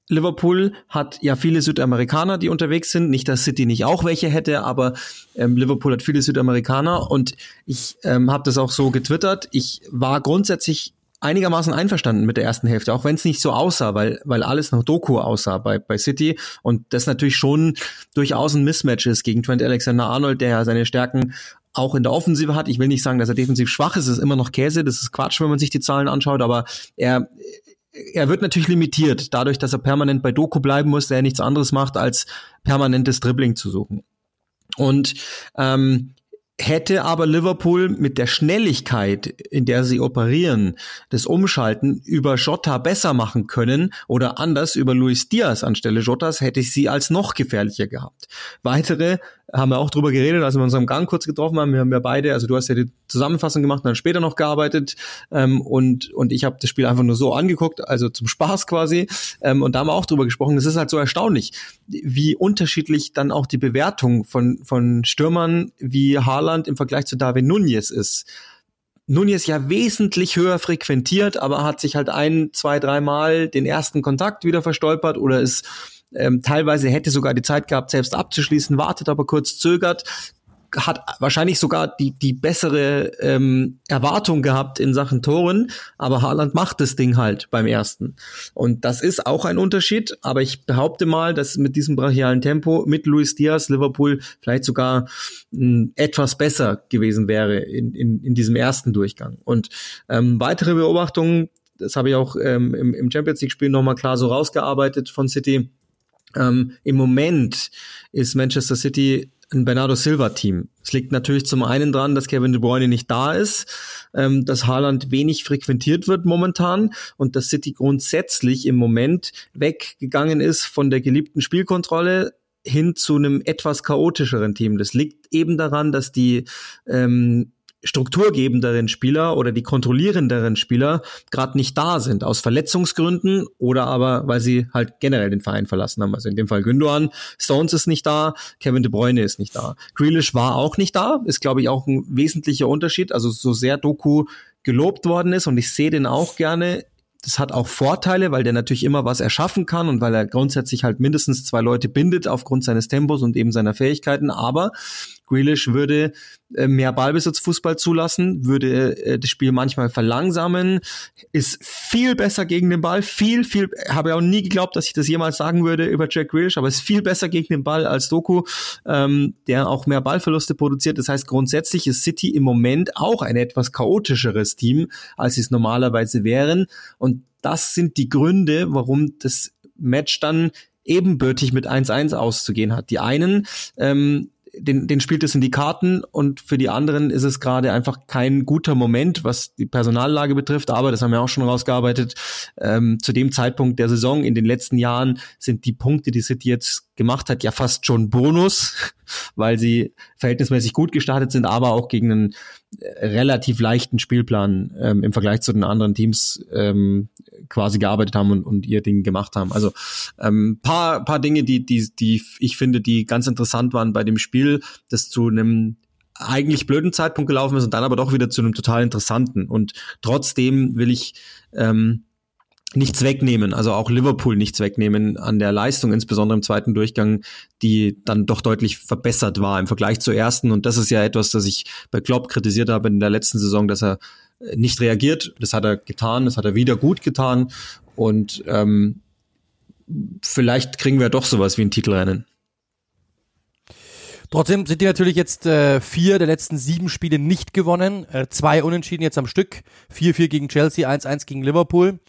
Liverpool hat ja viele Südamerikaner, die unterwegs sind. Nicht, dass City nicht auch welche hätte, aber ähm, Liverpool hat viele Südamerikaner und ich ähm, habe das auch so getwittert. Ich war grundsätzlich einigermaßen einverstanden mit der ersten Hälfte, auch wenn es nicht so aussah, weil, weil alles noch Doku aussah bei, bei City und das natürlich schon durchaus ein Mismatch ist gegen Trent Alexander-Arnold, der ja seine Stärken auch in der Offensive hat. Ich will nicht sagen, dass er defensiv schwach ist, es ist immer noch Käse, das ist Quatsch, wenn man sich die Zahlen anschaut, aber er, er wird natürlich limitiert, dadurch, dass er permanent bei Doku bleiben muss, der er nichts anderes macht, als permanentes Dribbling zu suchen. Und ähm, Hätte aber Liverpool mit der Schnelligkeit, in der sie operieren, das Umschalten über Jota besser machen können oder anders über Luis Diaz anstelle Jotas, hätte ich sie als noch gefährlicher gehabt. Weitere haben wir auch drüber geredet, als wir uns am Gang kurz getroffen haben. Wir haben ja beide, also du hast ja die Zusammenfassung gemacht und dann später noch gearbeitet ähm, und, und ich habe das Spiel einfach nur so angeguckt, also zum Spaß quasi. Ähm, und da haben wir auch drüber gesprochen. Es ist halt so erstaunlich, wie unterschiedlich dann auch die Bewertung von, von Stürmern wie Haaland im Vergleich zu David Nunez ist. Nunez ja wesentlich höher frequentiert, aber hat sich halt ein, zwei, dreimal den ersten Kontakt wieder verstolpert oder ist ähm, teilweise hätte sogar die Zeit gehabt, selbst abzuschließen, wartet aber kurz, zögert, hat wahrscheinlich sogar die, die bessere ähm, Erwartung gehabt in Sachen Toren, aber Haaland macht das Ding halt beim ersten. Und das ist auch ein Unterschied, aber ich behaupte mal, dass mit diesem brachialen Tempo mit Luis Diaz Liverpool vielleicht sogar mh, hm, etwas besser gewesen wäre in, in, in diesem ersten Durchgang. Und ähm, weitere Beobachtungen, das habe ich auch ähm, im, im Champions League-Spiel nochmal klar so rausgearbeitet von City ähm, Im Moment ist Manchester City ein Bernardo Silva Team. Es liegt natürlich zum einen dran, dass Kevin De Bruyne nicht da ist, ähm, dass Haaland wenig frequentiert wird momentan und dass City grundsätzlich im Moment weggegangen ist von der geliebten Spielkontrolle hin zu einem etwas chaotischeren Team. Das liegt eben daran, dass die ähm, strukturgebenderen Spieler oder die kontrollierenderen Spieler gerade nicht da sind, aus Verletzungsgründen oder aber, weil sie halt generell den Verein verlassen haben. Also in dem Fall Gündogan, Stones ist nicht da, Kevin De Bruyne ist nicht da. Grealish war auch nicht da, ist glaube ich auch ein wesentlicher Unterschied. Also so sehr Doku gelobt worden ist und ich sehe den auch gerne das hat auch Vorteile, weil der natürlich immer was erschaffen kann und weil er grundsätzlich halt mindestens zwei Leute bindet aufgrund seines Tempos und eben seiner Fähigkeiten. Aber Grealish würde äh, mehr Ballbesitzfußball zulassen, würde äh, das Spiel manchmal verlangsamen, ist viel besser gegen den Ball, viel, viel, habe ich auch nie geglaubt, dass ich das jemals sagen würde über Jack Grealish, aber ist viel besser gegen den Ball als Doku, ähm, der auch mehr Ballverluste produziert. Das heißt, grundsätzlich ist City im Moment auch ein etwas chaotischeres Team, als sie es normalerweise wären. Und das sind die Gründe, warum das Match dann ebenbürtig mit 1-1 auszugehen hat. Die einen ähm, den, den spielt es in die Karten und für die anderen ist es gerade einfach kein guter Moment, was die Personallage betrifft. Aber das haben wir auch schon rausgearbeitet. Ähm, zu dem Zeitpunkt der Saison in den letzten Jahren sind die Punkte, die City jetzt gemacht hat, ja fast schon Bonus, weil sie verhältnismäßig gut gestartet sind, aber auch gegen einen relativ leichten Spielplan ähm, im Vergleich zu den anderen Teams ähm, quasi gearbeitet haben und, und ihr Ding gemacht haben. Also ähm, paar paar Dinge, die die die ich finde, die ganz interessant waren bei dem Spiel, das zu einem eigentlich blöden Zeitpunkt gelaufen ist und dann aber doch wieder zu einem total interessanten. Und trotzdem will ich ähm, nichts wegnehmen, also auch Liverpool nichts wegnehmen an der Leistung, insbesondere im zweiten Durchgang, die dann doch deutlich verbessert war im Vergleich zur ersten. Und das ist ja etwas, das ich bei Klopp kritisiert habe in der letzten Saison, dass er äh, nicht reagiert. Das hat er getan, das hat er wieder gut getan. Und ähm, vielleicht kriegen wir doch sowas wie ein Titelrennen. Trotzdem sind die natürlich jetzt äh, vier der letzten sieben Spiele nicht gewonnen. Äh, zwei Unentschieden jetzt am Stück. 4-4 gegen Chelsea, 1-1 gegen Liverpool.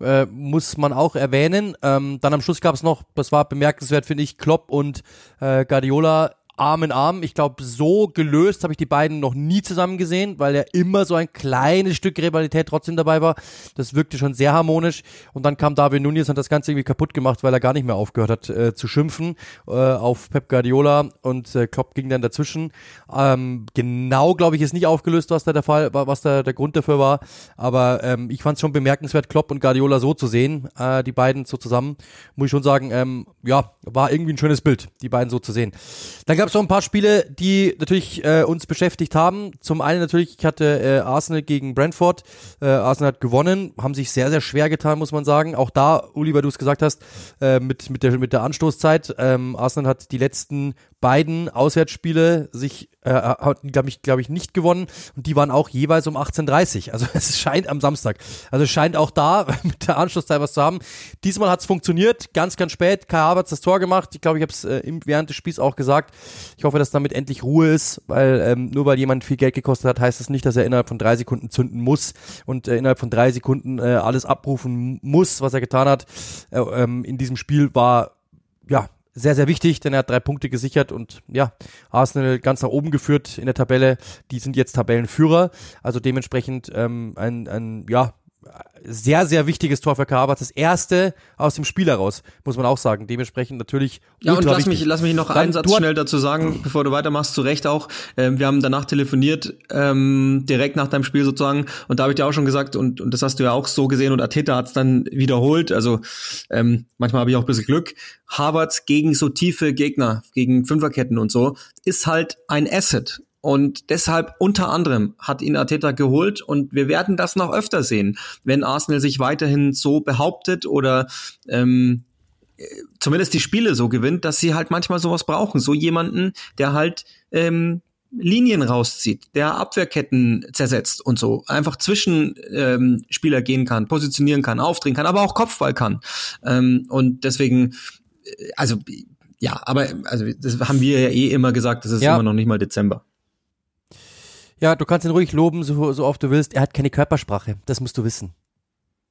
Äh, muss man auch erwähnen. Ähm, dann am Schluss gab es noch, das war bemerkenswert, finde ich, Klopp und äh, Guardiola Arm in Arm. Ich glaube, so gelöst habe ich die beiden noch nie zusammen gesehen, weil ja immer so ein kleines Stück Rivalität trotzdem dabei war. Das wirkte schon sehr harmonisch. Und dann kam David Nunez und hat das Ganze irgendwie kaputt gemacht, weil er gar nicht mehr aufgehört hat äh, zu schimpfen äh, auf Pep Guardiola und äh, Klopp ging dann dazwischen. Ähm, genau, glaube ich, ist nicht aufgelöst, was da der Fall was da der Grund dafür war. Aber ähm, ich fand es schon bemerkenswert, Klopp und Guardiola so zu sehen, äh, die beiden so zusammen. Muss ich schon sagen, ähm, ja, war irgendwie ein schönes Bild, die beiden so zu sehen. Dann gab noch ein paar Spiele, die natürlich äh, uns beschäftigt haben. Zum einen natürlich, ich hatte äh, Arsenal gegen Brentford. Äh, Arsenal hat gewonnen, haben sich sehr, sehr schwer getan, muss man sagen. Auch da, Uli, weil du es gesagt hast, äh, mit, mit, der, mit der Anstoßzeit. Ähm, Arsenal hat die letzten beiden Auswärtsspiele sich äh, hat, glaube ich, glaube ich, nicht gewonnen und die waren auch jeweils um 18.30 Also es scheint am Samstag. Also es scheint auch da mit der Anschlusszeit was zu haben. Diesmal hat es funktioniert, ganz, ganz spät. Kai Havertz das Tor gemacht. Ich glaube, ich habe es äh, während des Spiels auch gesagt. Ich hoffe, dass damit endlich Ruhe ist, weil ähm, nur weil jemand viel Geld gekostet hat, heißt das nicht, dass er innerhalb von drei Sekunden zünden muss und äh, innerhalb von drei Sekunden äh, alles abrufen muss, was er getan hat. Äh, ähm, in diesem Spiel war ja sehr, sehr wichtig, denn er hat drei Punkte gesichert und ja, Arsenal ganz nach oben geführt in der Tabelle. Die sind jetzt Tabellenführer, also dementsprechend ähm, ein, ein ja, sehr, sehr wichtiges Tor für Karabach. Das erste aus dem Spiel heraus, muss man auch sagen. Dementsprechend natürlich. Ja, und lass mich, lass mich noch Dann, einen Satz schnell dazu sagen, bevor du weitermachst, zu Recht auch. Ähm, wir haben danach telefoniert, ähm, direkt nach deinem Spiel sozusagen. Und da habe ich dir auch schon gesagt, und, und das hast du ja auch so gesehen, und Ateta hat es dann wiederholt. Also ähm, manchmal habe ich auch ein bisschen Glück. Harvards gegen so tiefe Gegner, gegen Fünferketten und so, ist halt ein Asset. Und deshalb unter anderem hat ihn Arteta geholt und wir werden das noch öfter sehen, wenn Arsenal sich weiterhin so behauptet oder ähm, zumindest die Spiele so gewinnt, dass sie halt manchmal sowas brauchen. So jemanden, der halt ähm, Linien rauszieht, der Abwehrketten zersetzt und so, einfach zwischen ähm, Spieler gehen kann, positionieren kann, aufdrehen kann, aber auch Kopfball kann. Ähm, und deswegen, äh, also ja, aber also das haben wir ja eh immer gesagt, das ist ja. immer noch nicht mal Dezember. Ja, du kannst ihn ruhig loben, so, so oft du willst. Er hat keine Körpersprache. Das musst du wissen.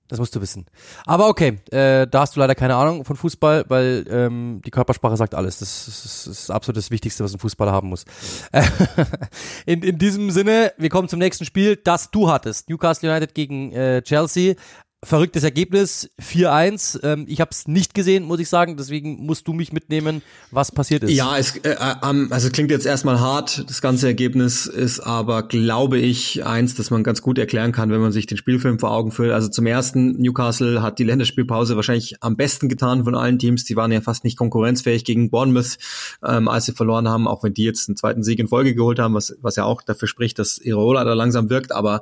Das musst du wissen. Aber okay, äh, da hast du leider keine Ahnung von Fußball, weil ähm, die Körpersprache sagt alles. Das, das, das ist absolut das Wichtigste, was ein Fußballer haben muss. in, in diesem Sinne, wir kommen zum nächsten Spiel, das du hattest. Newcastle United gegen äh, Chelsea verrücktes Ergebnis, 4-1. Ähm, ich habe es nicht gesehen, muss ich sagen. Deswegen musst du mich mitnehmen, was passiert ist. Ja, es äh, äh, also klingt jetzt erstmal hart. Das ganze Ergebnis ist aber, glaube ich, eins, das man ganz gut erklären kann, wenn man sich den Spielfilm vor Augen führt. Also zum ersten, Newcastle hat die Länderspielpause wahrscheinlich am besten getan von allen Teams. Die waren ja fast nicht konkurrenzfähig gegen Bournemouth, ähm, als sie verloren haben, auch wenn die jetzt einen zweiten Sieg in Folge geholt haben, was, was ja auch dafür spricht, dass Irola da langsam wirkt. Aber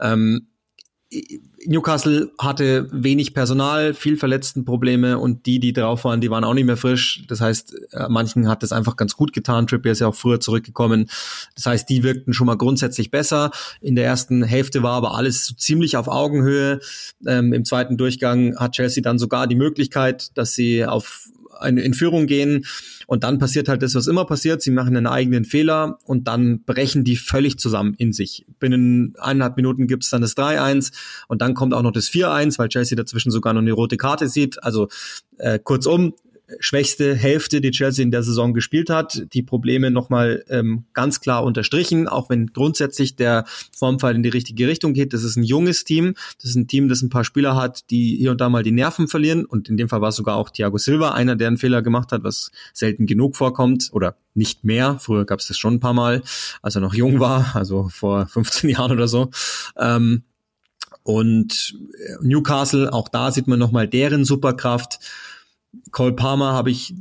ähm, Newcastle hatte wenig Personal, viel Verletztenprobleme und die, die drauf waren, die waren auch nicht mehr frisch. Das heißt, äh, manchen hat das einfach ganz gut getan. Trippier ist ja auch früher zurückgekommen. Das heißt, die wirkten schon mal grundsätzlich besser. In der ersten Hälfte war aber alles so ziemlich auf Augenhöhe. Ähm, Im zweiten Durchgang hat Chelsea dann sogar die Möglichkeit, dass sie auf eine in Führung gehen und dann passiert halt das, was immer passiert. Sie machen einen eigenen Fehler und dann brechen die völlig zusammen in sich. Binnen eineinhalb Minuten gibt's dann das 3-1 und dann kommt auch noch das 4-1, weil Chelsea dazwischen sogar noch eine rote Karte sieht. Also äh, kurzum, schwächste Hälfte, die Chelsea in der Saison gespielt hat. Die Probleme nochmal ähm, ganz klar unterstrichen, auch wenn grundsätzlich der Formfall in die richtige Richtung geht. Das ist ein junges Team. Das ist ein Team, das ein paar Spieler hat, die hier und da mal die Nerven verlieren. Und in dem Fall war sogar auch Thiago Silva, einer, der einen Fehler gemacht hat, was selten genug vorkommt oder nicht mehr. Früher gab es das schon ein paar Mal, als er noch jung war, also vor 15 Jahren oder so. Ähm, und Newcastle, auch da sieht man nochmal deren Superkraft. Cole Palmer habe ich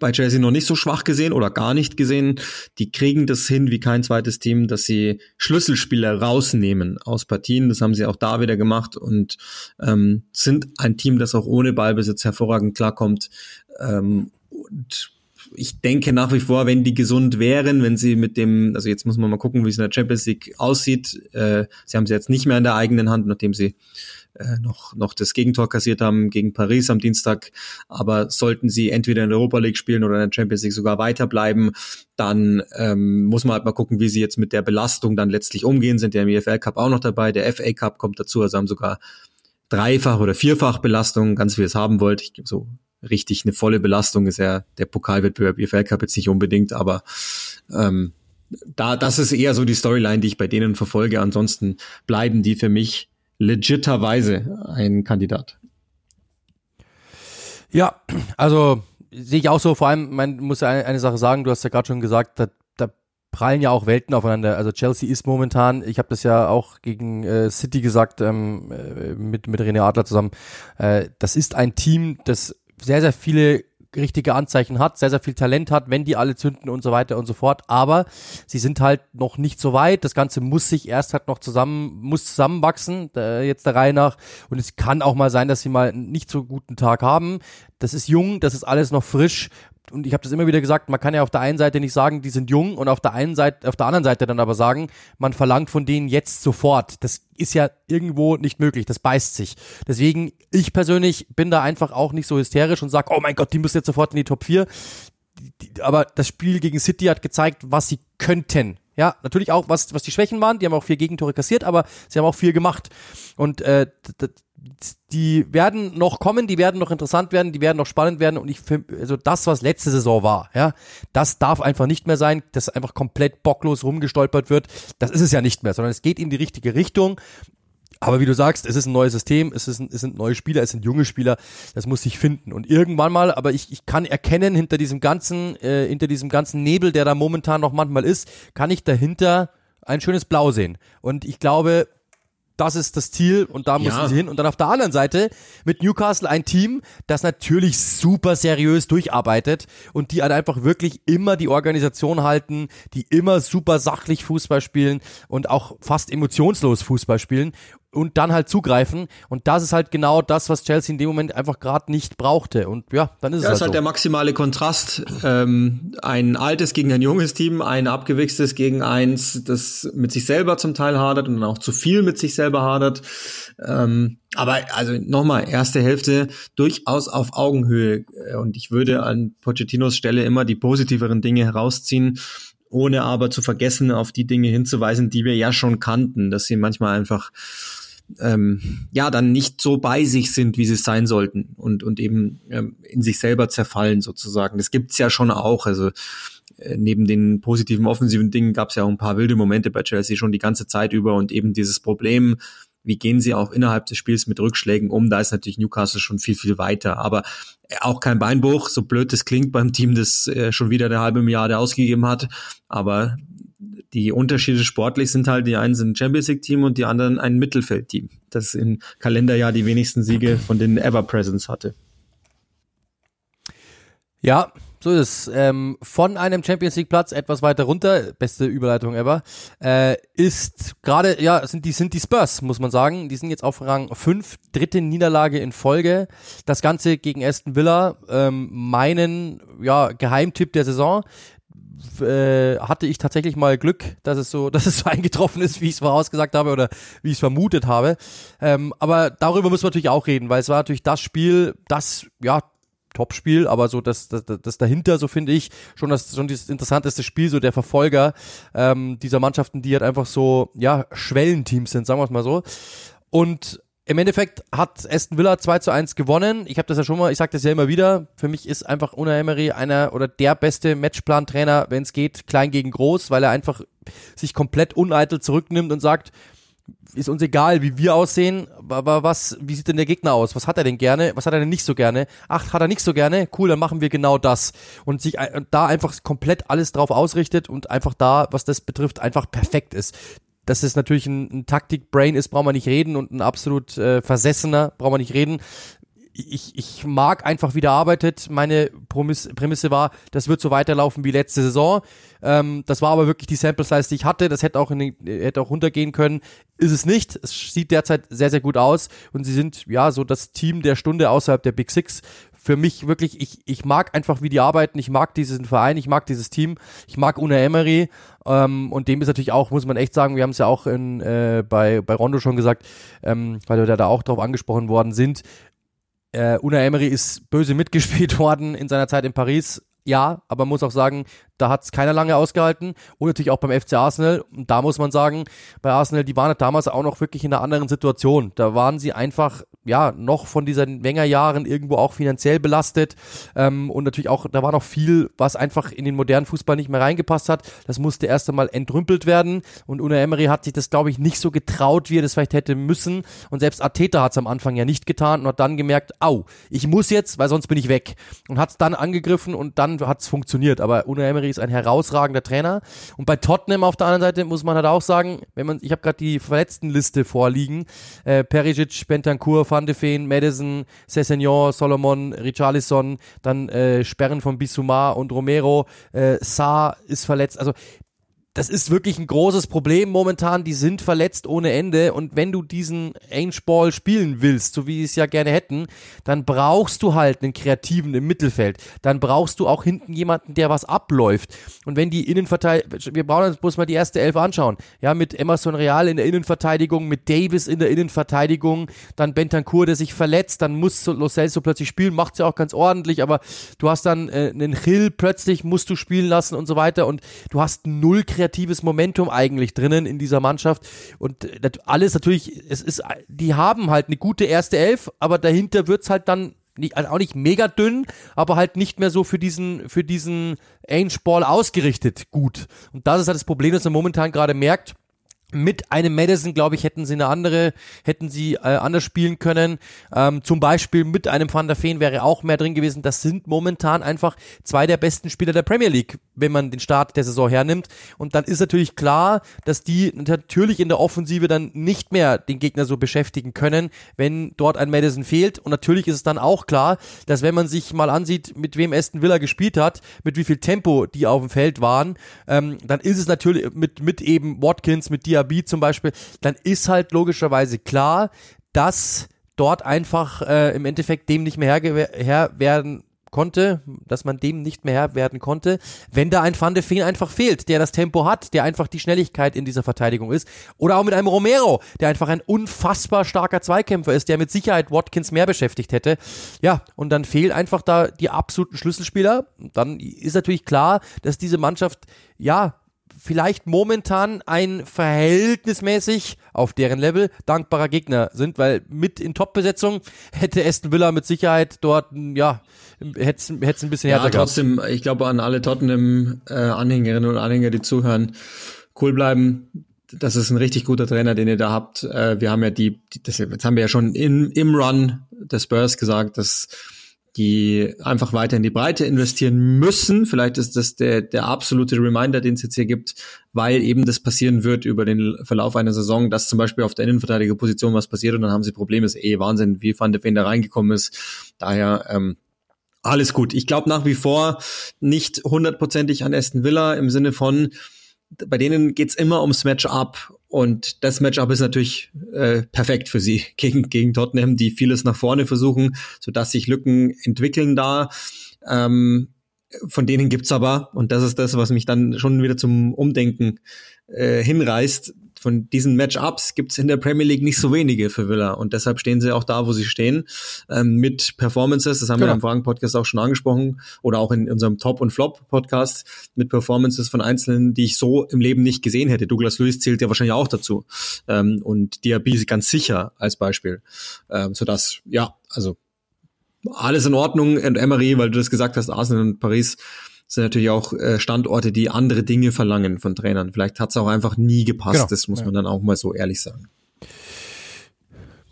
bei Chelsea noch nicht so schwach gesehen oder gar nicht gesehen. Die kriegen das hin wie kein zweites Team, dass sie Schlüsselspieler rausnehmen aus Partien. Das haben sie auch da wieder gemacht und ähm, sind ein Team, das auch ohne Ballbesitz hervorragend klarkommt. Ähm, und ich denke nach wie vor, wenn die gesund wären, wenn sie mit dem, also jetzt muss man mal gucken, wie es in der Champions League aussieht. Äh, sie haben sie jetzt nicht mehr in der eigenen Hand, nachdem sie äh, noch, noch das Gegentor kassiert haben gegen Paris am Dienstag. Aber sollten sie entweder in der Europa League spielen oder in der Champions League sogar weiterbleiben, dann ähm, muss man halt mal gucken, wie sie jetzt mit der Belastung dann letztlich umgehen. Sind ja im EFL Cup auch noch dabei, der FA Cup kommt dazu, also haben sogar dreifach oder vierfach Belastung, ganz wie ihr es haben wollt. Ich, so richtig eine volle Belastung ist ja der Pokalwettbewerb EFL Cup jetzt nicht unbedingt, aber ähm, da, das ist eher so die Storyline, die ich bei denen verfolge. Ansonsten bleiben die für mich legiterweise ein Kandidat. Ja, also sehe ich auch so, vor allem, man muss ja eine, eine Sache sagen, du hast ja gerade schon gesagt, da, da prallen ja auch Welten aufeinander. Also Chelsea ist momentan, ich habe das ja auch gegen äh, City gesagt, ähm, äh, mit, mit René Adler zusammen, äh, das ist ein Team, das sehr, sehr viele richtige Anzeichen hat, sehr, sehr viel Talent hat, wenn die alle zünden und so weiter und so fort. Aber sie sind halt noch nicht so weit. Das Ganze muss sich erst halt noch zusammen, muss zusammenwachsen, äh, jetzt der Reihe nach. Und es kann auch mal sein, dass sie mal nicht so guten Tag haben. Das ist jung, das ist alles noch frisch und ich habe das immer wieder gesagt, man kann ja auf der einen Seite nicht sagen, die sind jung und auf der einen Seite, auf der anderen Seite dann aber sagen, man verlangt von denen jetzt sofort. Das ist ja irgendwo nicht möglich, das beißt sich. Deswegen, ich persönlich bin da einfach auch nicht so hysterisch und sage, oh mein Gott, die müssen jetzt sofort in die Top 4. Aber das Spiel gegen City hat gezeigt, was sie könnten. Ja, natürlich auch, was, was die Schwächen waren. Die haben auch vier Gegentore kassiert, aber sie haben auch viel gemacht. Und äh, die werden noch kommen, die werden noch interessant werden, die werden noch spannend werden und ich finde, also das, was letzte Saison war, ja, das darf einfach nicht mehr sein, dass einfach komplett bocklos rumgestolpert wird. Das ist es ja nicht mehr, sondern es geht in die richtige Richtung. Aber wie du sagst, es ist ein neues System, es, ist ein, es sind neue Spieler, es sind junge Spieler, das muss sich finden. Und irgendwann mal, aber ich, ich kann erkennen, hinter diesem ganzen, äh, hinter diesem ganzen Nebel, der da momentan noch manchmal ist, kann ich dahinter ein schönes Blau sehen. Und ich glaube, das ist das Ziel und da müssen ja. sie hin. Und dann auf der anderen Seite mit Newcastle ein Team, das natürlich super seriös durcharbeitet und die halt einfach wirklich immer die Organisation halten, die immer super sachlich Fußball spielen und auch fast emotionslos Fußball spielen und dann halt zugreifen. Und das ist halt genau das, was Chelsea in dem Moment einfach gerade nicht brauchte. Und ja, dann ist ja, es halt. Das ist halt so. der maximale Kontrast. Ähm, ein altes gegen ein junges Team, ein abgewichstes gegen eins, das mit sich selber zum Teil hadert und dann auch zu viel mit sich selber hadert. Ähm, aber also nochmal, erste Hälfte durchaus auf Augenhöhe. Und ich würde an Pochettinos Stelle immer die positiveren Dinge herausziehen ohne aber zu vergessen, auf die Dinge hinzuweisen, die wir ja schon kannten, dass sie manchmal einfach ähm, ja dann nicht so bei sich sind, wie sie sein sollten und und eben ähm, in sich selber zerfallen sozusagen. Das gibt's ja schon auch. Also äh, neben den positiven offensiven Dingen gab's ja auch ein paar wilde Momente bei Chelsea schon die ganze Zeit über und eben dieses Problem, wie gehen sie auch innerhalb des Spiels mit Rückschlägen um? Da ist natürlich Newcastle schon viel, viel weiter. Aber auch kein Beinbruch, so blöd das klingt beim Team, das äh, schon wieder eine halbe Milliarde ausgegeben hat. Aber die Unterschiede sportlich sind halt, die einen sind ein Champions League Team und die anderen ein Mittelfeldteam, das im Kalenderjahr die wenigsten Siege von den Ever Presence hatte. Ja, so ist es. Ähm, von einem Champions League Platz etwas weiter runter, beste Überleitung ever, äh, ist gerade, ja, sind die, sind die Spurs, muss man sagen. Die sind jetzt auf Rang 5, dritte Niederlage in Folge. Das Ganze gegen Aston Villa, ähm, meinen, ja, Geheimtipp der Saison äh, hatte ich tatsächlich mal Glück, dass es so, dass es so eingetroffen ist, wie ich es vorausgesagt habe oder wie ich es vermutet habe. Ähm, aber darüber müssen wir natürlich auch reden, weil es war natürlich das Spiel, das ja Topspiel, aber so das, das, das dahinter, so finde ich, schon das schon das interessanteste Spiel, so der Verfolger ähm, dieser Mannschaften, die halt einfach so, ja, Schwellenteams sind, sagen wir es mal so. Und im Endeffekt hat Aston Villa 2 zu 1 gewonnen. Ich habe das ja schon mal, ich sage das ja immer wieder. Für mich ist einfach Una Emery einer oder der beste Matchplan-Trainer, wenn es geht, klein gegen groß, weil er einfach sich komplett uneitel zurücknimmt und sagt, ist uns egal, wie wir aussehen, aber was, wie sieht denn der Gegner aus? Was hat er denn gerne? Was hat er denn nicht so gerne? Ach, hat er nicht so gerne? Cool, dann machen wir genau das. Und sich da einfach komplett alles drauf ausrichtet und einfach da, was das betrifft, einfach perfekt ist dass es natürlich ein, ein Taktik-Brain ist, braucht man nicht reden und ein absolut äh, Versessener, braucht man nicht reden. Ich, ich mag einfach, wie der arbeitet. Meine Prämisse, war, das wird so weiterlaufen wie letzte Saison. Ähm, das war aber wirklich die Sample Size, die ich hatte. Das hätte auch, in den, hätte auch runtergehen können. Ist es nicht. Es sieht derzeit sehr, sehr gut aus. Und sie sind ja so das Team der Stunde außerhalb der Big Six für mich wirklich, ich, ich mag einfach, wie die arbeiten, ich mag diesen Verein, ich mag dieses Team, ich mag Una Emery. Ähm, und dem ist natürlich auch, muss man echt sagen, wir haben es ja auch in, äh, bei, bei Rondo schon gesagt, ähm, weil wir da auch drauf angesprochen worden sind, äh, Una Emery ist böse mitgespielt worden in seiner Zeit in Paris, ja, aber muss auch sagen, da hat es keiner lange ausgehalten. Und natürlich auch beim FC Arsenal. Und da muss man sagen, bei Arsenal, die waren damals auch noch wirklich in einer anderen Situation. Da waren sie einfach ja noch von diesen Wenger-Jahren irgendwo auch finanziell belastet ähm, und natürlich auch, da war noch viel, was einfach in den modernen Fußball nicht mehr reingepasst hat. Das musste erst einmal entrümpelt werden und Una Emery hat sich das, glaube ich, nicht so getraut, wie er das vielleicht hätte müssen und selbst Arteta hat es am Anfang ja nicht getan und hat dann gemerkt, au, ich muss jetzt, weil sonst bin ich weg und hat es dann angegriffen und dann hat es funktioniert. Aber Una Emery ist ein herausragender Trainer und bei Tottenham auf der anderen Seite muss man halt auch sagen, wenn man, ich habe gerade die Verletztenliste vorliegen, äh, Perisic, Bentancur, Van de Feen, Madison, Cessignon, Solomon, Richarlison, dann äh, Sperren von Bissouma und Romero, äh, Saar ist verletzt. Also das ist wirklich ein großes Problem momentan. Die sind verletzt ohne Ende. Und wenn du diesen Ange-Ball spielen willst, so wie sie es ja gerne hätten, dann brauchst du halt einen Kreativen im Mittelfeld. Dann brauchst du auch hinten jemanden, der was abläuft. Und wenn die Innenverteidigung, wir brauchen uns bloß mal die erste Elf anschauen. Ja, mit Emerson Real in der Innenverteidigung, mit Davis in der Innenverteidigung, dann Bentancur, der sich verletzt, dann muss Lo Celso plötzlich spielen, macht's ja auch ganz ordentlich, aber du hast dann äh, einen Hill plötzlich, musst du spielen lassen und so weiter und du hast null Kreativität kreatives Momentum eigentlich drinnen in dieser Mannschaft und alles natürlich, es ist, die haben halt eine gute erste Elf, aber dahinter wird's halt dann nicht, also auch nicht mega dünn, aber halt nicht mehr so für diesen, für diesen Ange-Ball ausgerichtet gut. Und das ist halt das Problem, das man momentan gerade merkt mit einem Madison, glaube ich, hätten sie eine andere, hätten sie äh, anders spielen können. Ähm, zum Beispiel mit einem Van der Feen wäre auch mehr drin gewesen. Das sind momentan einfach zwei der besten Spieler der Premier League, wenn man den Start der Saison hernimmt. Und dann ist natürlich klar, dass die natürlich in der Offensive dann nicht mehr den Gegner so beschäftigen können, wenn dort ein Madison fehlt. Und natürlich ist es dann auch klar, dass wenn man sich mal ansieht, mit wem Aston Villa gespielt hat, mit wie viel Tempo die auf dem Feld waren, ähm, dann ist es natürlich mit, mit eben Watkins, mit Diaby Diaby zum Beispiel, dann ist halt logischerweise klar, dass dort einfach äh, im Endeffekt dem nicht mehr Herr, Herr werden konnte, dass man dem nicht mehr Herr werden konnte, wenn da ein Van de Feen einfach fehlt, der das Tempo hat, der einfach die Schnelligkeit in dieser Verteidigung ist. Oder auch mit einem Romero, der einfach ein unfassbar starker Zweikämpfer ist, der mit Sicherheit Watkins mehr beschäftigt hätte. Ja, und dann fehlen einfach da die absoluten Schlüsselspieler. Dann ist natürlich klar, dass diese Mannschaft, ja, vielleicht momentan ein verhältnismäßig auf deren Level dankbarer Gegner sind, weil mit in Top-Besetzung hätte Aston Villa mit Sicherheit dort, ja, hätte es ein bisschen härter ja, trotzdem, gehabt. ich glaube an alle Tottenham-Anhängerinnen und Anhänger, die zuhören, cool bleiben. Das ist ein richtig guter Trainer, den ihr da habt. Äh, wir haben ja die, die das, jetzt haben wir ja schon in, im Run des Spurs gesagt, dass die einfach weiter in die Breite investieren müssen. Vielleicht ist das der, der absolute Reminder, den es jetzt hier gibt, weil eben das passieren wird über den Verlauf einer Saison, dass zum Beispiel auf der Innenverteidigerposition was passiert und dann haben sie Probleme. Ist eh Wahnsinn, wie Van de Ven da reingekommen ist. Daher ähm, alles gut. Ich glaube nach wie vor nicht hundertprozentig an Aston Villa im Sinne von, bei denen geht's immer ums Matchup und das Matchup ist natürlich äh, perfekt für sie gegen, gegen Tottenham, die vieles nach vorne versuchen, sodass sich Lücken entwickeln da. Ähm, von denen gibt's aber, und das ist das, was mich dann schon wieder zum Umdenken äh, hinreißt, von diesen Matchups gibt's in der Premier League nicht so wenige für Villa. Und deshalb stehen sie auch da, wo sie stehen, ähm, mit Performances, das haben genau. wir im Fragen-Podcast auch schon angesprochen oder auch in unserem Top- und Flop-Podcast mit Performances von Einzelnen, die ich so im Leben nicht gesehen hätte. Douglas Lewis zählt ja wahrscheinlich auch dazu. Ähm, und Diaby ganz sicher als Beispiel, ähm, sodass, ja, also alles in Ordnung. Und Emery, weil du das gesagt hast, Arsenal und Paris sind natürlich auch äh, Standorte, die andere Dinge verlangen von Trainern. Vielleicht hat es auch einfach nie gepasst, genau. das muss man dann auch mal so ehrlich sagen.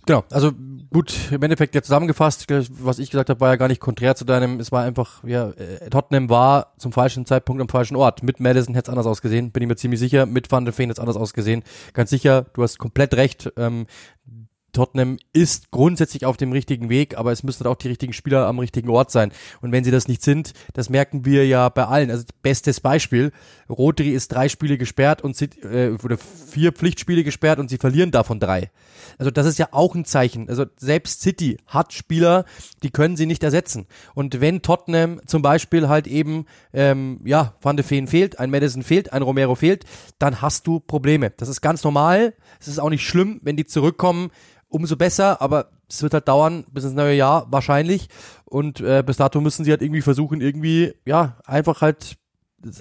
Genau, also gut, im Endeffekt ja zusammengefasst, was ich gesagt habe, war ja gar nicht konträr zu deinem, es war einfach, ja, äh, Tottenham war zum falschen Zeitpunkt am falschen Ort. Mit Madison hätte es anders ausgesehen, bin ich mir ziemlich sicher, mit Van der Feen hätte es anders ausgesehen. Ganz sicher, du hast komplett recht, ähm, Tottenham ist grundsätzlich auf dem richtigen Weg, aber es müssen auch die richtigen Spieler am richtigen Ort sein. Und wenn sie das nicht sind, das merken wir ja bei allen. Also bestes Beispiel, Rodri ist drei Spiele gesperrt und sie, äh, oder vier Pflichtspiele gesperrt und sie verlieren davon drei. Also das ist ja auch ein Zeichen. Also selbst City hat Spieler, die können sie nicht ersetzen. Und wenn Tottenham zum Beispiel halt eben, ähm, ja, Van de Feen fehlt, ein Madison fehlt, ein Romero fehlt, dann hast du Probleme. Das ist ganz normal. Es ist auch nicht schlimm, wenn die zurückkommen umso besser, aber es wird halt dauern bis ins neue Jahr wahrscheinlich. Und äh, bis dato müssen sie halt irgendwie versuchen, irgendwie, ja, einfach halt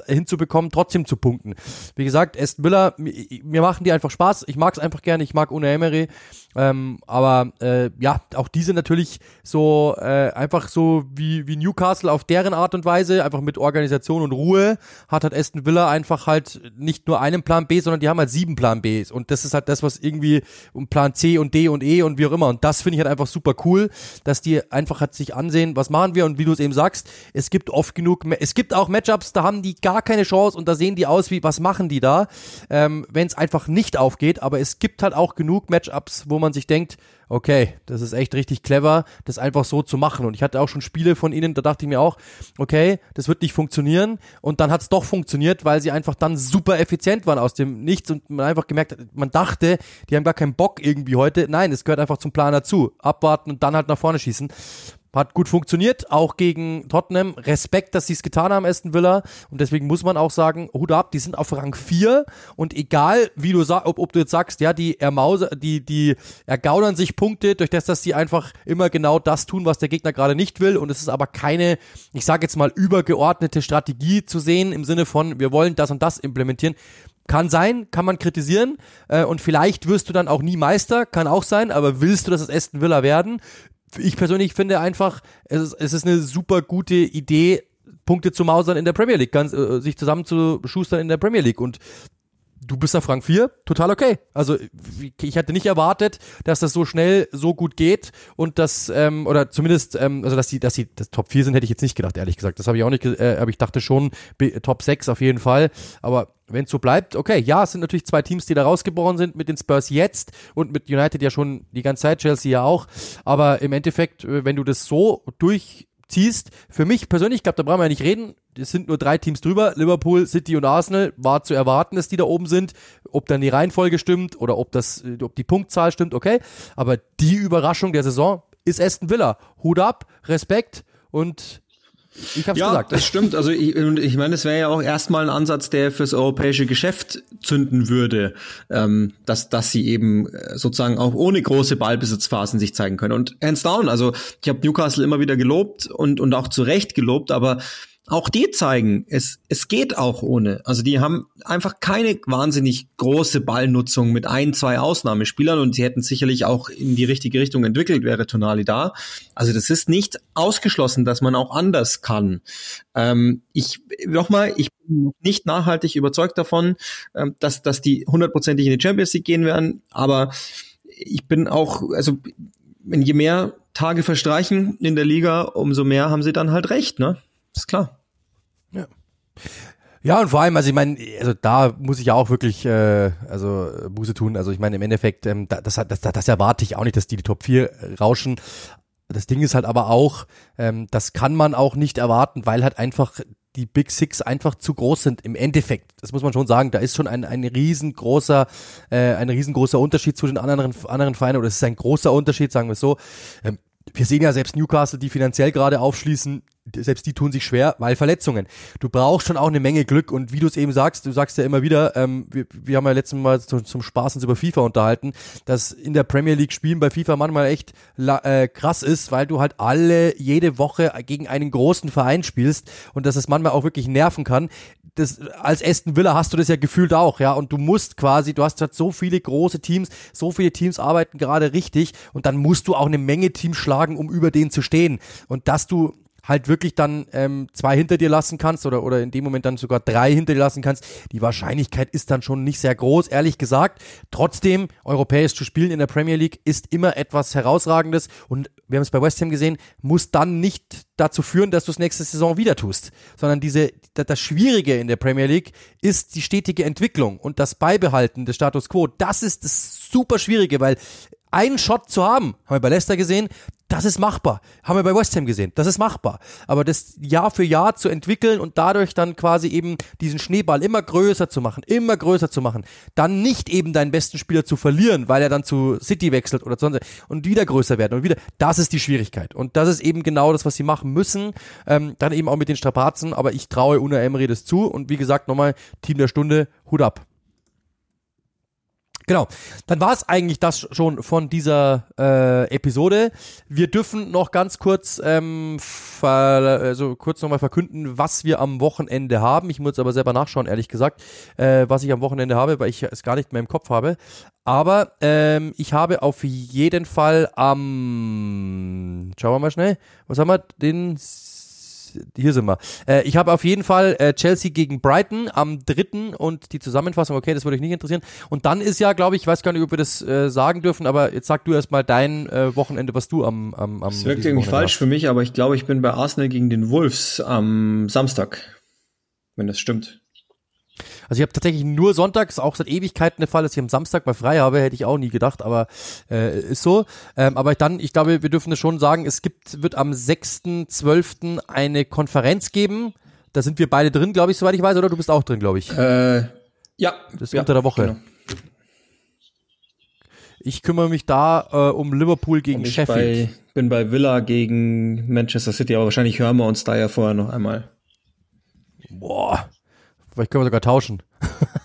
hinzubekommen, trotzdem zu punkten. Wie gesagt, Aston Villa, mir machen die einfach Spaß. Ich mag es einfach gerne. Ich mag Una Emery. Ähm, aber äh, ja, auch diese natürlich so äh, einfach so wie, wie Newcastle auf deren Art und Weise, einfach mit Organisation und Ruhe, hat halt Aston Villa einfach halt nicht nur einen Plan B, sondern die haben halt sieben Plan Bs. Und das ist halt das, was irgendwie um Plan C und D und E und wie auch immer. Und das finde ich halt einfach super cool, dass die einfach halt sich ansehen, was machen wir und wie du es eben sagst, es gibt oft genug, es gibt auch Matchups, da haben die gar keine Chance und da sehen die aus wie, was machen die da, ähm, wenn es einfach nicht aufgeht. Aber es gibt halt auch genug Matchups, wo man sich denkt, okay, das ist echt richtig clever, das einfach so zu machen. Und ich hatte auch schon Spiele von ihnen, da dachte ich mir auch, okay, das wird nicht funktionieren. Und dann hat es doch funktioniert, weil sie einfach dann super effizient waren aus dem Nichts und man einfach gemerkt hat, man dachte, die haben gar keinen Bock irgendwie heute. Nein, es gehört einfach zum Plan dazu. Abwarten und dann halt nach vorne schießen. Hat gut funktioniert, auch gegen Tottenham. Respekt, dass sie es getan haben, Aston Villa. Und deswegen muss man auch sagen, Hut ab, die sind auf Rang 4. Und egal, wie du sagst, ob, ob du jetzt sagst, ja, die ermause, die, die ergaunern sich Punkte durch das, dass sie einfach immer genau das tun, was der Gegner gerade nicht will. Und es ist aber keine, ich sage jetzt mal, übergeordnete Strategie zu sehen im Sinne von, wir wollen das und das implementieren. Kann sein, kann man kritisieren äh, und vielleicht wirst du dann auch nie Meister, kann auch sein, aber willst du, dass es Aston Villa werden? Ich persönlich finde einfach, es ist, es ist eine super gute Idee, Punkte zu mausern in der Premier League, ganz, äh, sich zusammen zu schustern in der Premier League. Und du bist auf Rang 4, total okay. Also ich hätte nicht erwartet, dass das so schnell so gut geht und dass, ähm, oder zumindest, ähm, also dass sie, dass sie das Top 4 sind, hätte ich jetzt nicht gedacht, ehrlich gesagt. Das habe ich auch nicht, äh, aber ich dachte schon, Top 6 auf jeden Fall. Aber wenn es so bleibt, okay, ja, es sind natürlich zwei Teams, die da rausgeboren sind, mit den Spurs jetzt und mit United ja schon die ganze Zeit, Chelsea ja auch. Aber im Endeffekt, äh, wenn du das so durchziehst, für mich persönlich, ich glaube, da brauchen wir ja nicht reden, es sind nur drei Teams drüber, Liverpool, City und Arsenal, war zu erwarten, dass die da oben sind. Ob dann die Reihenfolge stimmt oder ob das, ob die Punktzahl stimmt, okay. Aber die Überraschung der Saison ist Aston Villa. Hut ab, Respekt und ich hab's ja, gesagt. das stimmt. Also ich, ich meine, es wäre ja auch erstmal ein Ansatz, der fürs europäische Geschäft zünden würde, ähm, dass, dass sie eben äh, sozusagen auch ohne große Ballbesitzphasen sich zeigen können. Und hands down, also ich habe Newcastle immer wieder gelobt und, und auch zu Recht gelobt, aber auch die zeigen, es, es geht auch ohne. Also die haben einfach keine wahnsinnig große Ballnutzung mit ein, zwei Ausnahmespielern und sie hätten sicherlich auch in die richtige Richtung entwickelt, wäre Tonali da. Also das ist nicht ausgeschlossen, dass man auch anders kann. Ähm, ich, nochmal, ich bin nicht nachhaltig überzeugt davon, ähm, dass, dass die hundertprozentig in die Champions League gehen werden, aber ich bin auch, also wenn je mehr Tage verstreichen in der Liga, umso mehr haben sie dann halt recht, ne? Ist klar. Ja. Ja, und vor allem, also ich meine, also da muss ich ja auch wirklich äh, also Buße tun. Also ich meine, im Endeffekt, ähm, das, das, das, das erwarte ich auch nicht, dass die die Top 4 rauschen. Das Ding ist halt aber auch, ähm, das kann man auch nicht erwarten, weil halt einfach die Big Six einfach zu groß sind im Endeffekt. Das muss man schon sagen. Da ist schon ein, ein riesengroßer, äh, ein riesengroßer Unterschied zu den anderen, anderen Vereinen oder es ist ein großer Unterschied, sagen wir so. Ähm, wir sehen ja selbst Newcastle, die finanziell gerade aufschließen, selbst die tun sich schwer, weil Verletzungen. Du brauchst schon auch eine Menge Glück und wie du es eben sagst, du sagst ja immer wieder, ähm, wir, wir haben ja letztes Mal zum, zum Spaß uns über FIFA unterhalten, dass in der Premier League Spielen bei FIFA manchmal echt äh, krass ist, weil du halt alle jede Woche gegen einen großen Verein spielst und dass es manchmal auch wirklich nerven kann. Das, als Aston Villa hast du das ja gefühlt auch, ja, und du musst quasi, du hast halt so viele große Teams, so viele Teams arbeiten gerade richtig und dann musst du auch eine Menge Teams schlagen, um über denen zu stehen. Und dass du halt wirklich dann ähm, zwei hinter dir lassen kannst oder, oder in dem Moment dann sogar drei hinter dir lassen kannst, die Wahrscheinlichkeit ist dann schon nicht sehr groß, ehrlich gesagt. Trotzdem, europäisch zu spielen in der Premier League ist immer etwas Herausragendes und wir haben es bei West Ham gesehen, muss dann nicht dazu führen, dass du es nächste Saison wieder tust, sondern diese, das Schwierige in der Premier League ist die stetige Entwicklung und das Beibehalten des Status Quo. Das ist das super Schwierige, weil einen Shot zu haben, haben wir bei Leicester gesehen, das ist machbar. Haben wir bei West Ham gesehen, das ist machbar. Aber das Jahr für Jahr zu entwickeln und dadurch dann quasi eben diesen Schneeball immer größer zu machen, immer größer zu machen, dann nicht eben deinen besten Spieler zu verlieren, weil er dann zu City wechselt oder sonst und wieder größer werden und wieder, das ist die Schwierigkeit. Und das ist eben genau das, was sie machen müssen. Ähm, dann eben auch mit den Strapazen, aber ich traue Una Emery das zu und wie gesagt nochmal, Team der Stunde, Hut ab. Genau, dann war es eigentlich das schon von dieser äh, Episode. Wir dürfen noch ganz kurz, ähm, also kurz nochmal verkünden, was wir am Wochenende haben. Ich muss aber selber nachschauen, ehrlich gesagt, äh, was ich am Wochenende habe, weil ich es gar nicht mehr im Kopf habe. Aber ähm, ich habe auf jeden Fall am, schauen wir mal schnell, was haben wir, den hier sind wir. Äh, ich habe auf jeden Fall äh, Chelsea gegen Brighton am dritten und die Zusammenfassung, okay, das würde euch nicht interessieren. Und dann ist ja, glaube ich, ich weiß gar nicht, ob wir das äh, sagen dürfen, aber jetzt sag du erstmal dein äh, Wochenende, was du am am am Das wirkt irgendwie falsch hast. für mich, aber ich glaube, ich bin bei Arsenal gegen den Wolves am Samstag, wenn das stimmt. Also ich habe tatsächlich nur sonntags, auch seit Ewigkeiten der Fall, dass ich am Samstag mal frei habe, hätte ich auch nie gedacht, aber äh, ist so. Ähm, aber dann, ich glaube, wir dürfen es schon sagen, es gibt, wird am 6.12. eine Konferenz geben. Da sind wir beide drin, glaube ich, soweit ich weiß, oder du bist auch drin, glaube ich. Äh, ja. Das ist ja, unter der Woche. Genau. Ich kümmere mich da äh, um Liverpool gegen ich Sheffield. Bei, bin bei Villa gegen Manchester City, aber wahrscheinlich hören wir uns da ja vorher noch einmal. Boah, Vielleicht können wir sogar tauschen.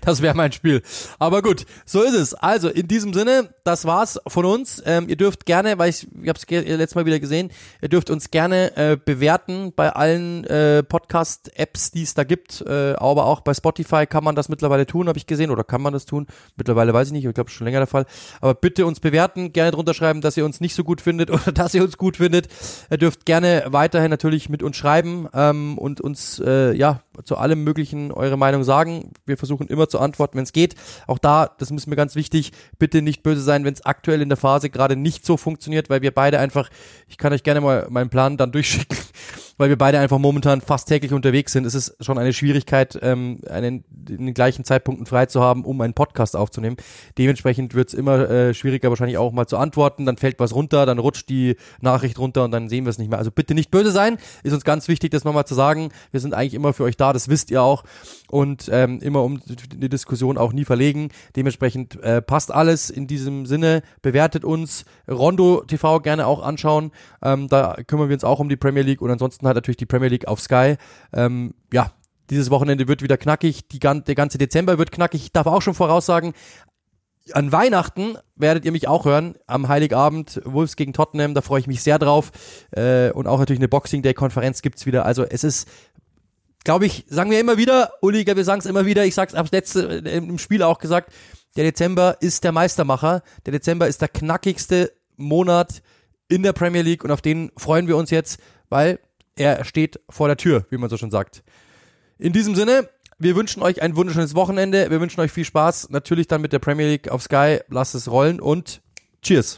das wäre mein Spiel. Aber gut, so ist es. Also in diesem Sinne, das war's von uns. Ähm, ihr dürft gerne, weil ich, ich habe es letztes Mal wieder gesehen, ihr dürft uns gerne äh, bewerten bei allen äh, Podcast-Apps, die es da gibt. Äh, aber auch bei Spotify kann man das mittlerweile tun, habe ich gesehen, oder kann man das tun? Mittlerweile weiß ich nicht, ich glaube schon länger der Fall. Aber bitte uns bewerten, gerne drunter schreiben, dass ihr uns nicht so gut findet oder dass ihr uns gut findet. Ihr dürft gerne weiterhin natürlich mit uns schreiben ähm, und uns äh, ja zu allem möglichen eure Meinung sagen. Wir versuchen immer zu antworten, wenn es geht. Auch da, das ist mir ganz wichtig, bitte nicht böse sein, wenn es aktuell in der Phase gerade nicht so funktioniert, weil wir beide einfach, ich kann euch gerne mal meinen Plan dann durchschicken weil wir beide einfach momentan fast täglich unterwegs sind. Es ist schon eine Schwierigkeit, ähm, einen in den gleichen Zeitpunkten frei zu haben, um einen Podcast aufzunehmen. Dementsprechend wird es immer äh, schwieriger, wahrscheinlich auch mal zu antworten. Dann fällt was runter, dann rutscht die Nachricht runter und dann sehen wir es nicht mehr. Also bitte nicht böse sein. Ist uns ganz wichtig, das nochmal zu sagen. Wir sind eigentlich immer für euch da, das wisst ihr auch. Und ähm, immer um die Diskussion auch nie verlegen. Dementsprechend äh, passt alles in diesem Sinne. Bewertet uns. Rondo TV gerne auch anschauen. Ähm, da kümmern wir uns auch um die Premier League und ansonsten halt natürlich die Premier League auf Sky. Ähm, ja, dieses Wochenende wird wieder knackig, die, der ganze Dezember wird knackig. Ich darf auch schon voraussagen, an Weihnachten werdet ihr mich auch hören, am Heiligabend, Wolves gegen Tottenham, da freue ich mich sehr drauf. Äh, und auch natürlich eine Boxing Day-Konferenz gibt's wieder. Also es ist, glaube ich, sagen wir immer wieder, Uli, wir sagen es immer wieder, ich sag's abs letzte äh, im Spiel auch gesagt, der Dezember ist der Meistermacher. Der Dezember ist der knackigste Monat in der Premier League und auf den freuen wir uns jetzt, weil er steht vor der Tür, wie man so schon sagt. In diesem Sinne, wir wünschen euch ein wunderschönes Wochenende. Wir wünschen euch viel Spaß. Natürlich dann mit der Premier League auf Sky. Lasst es rollen und Cheers.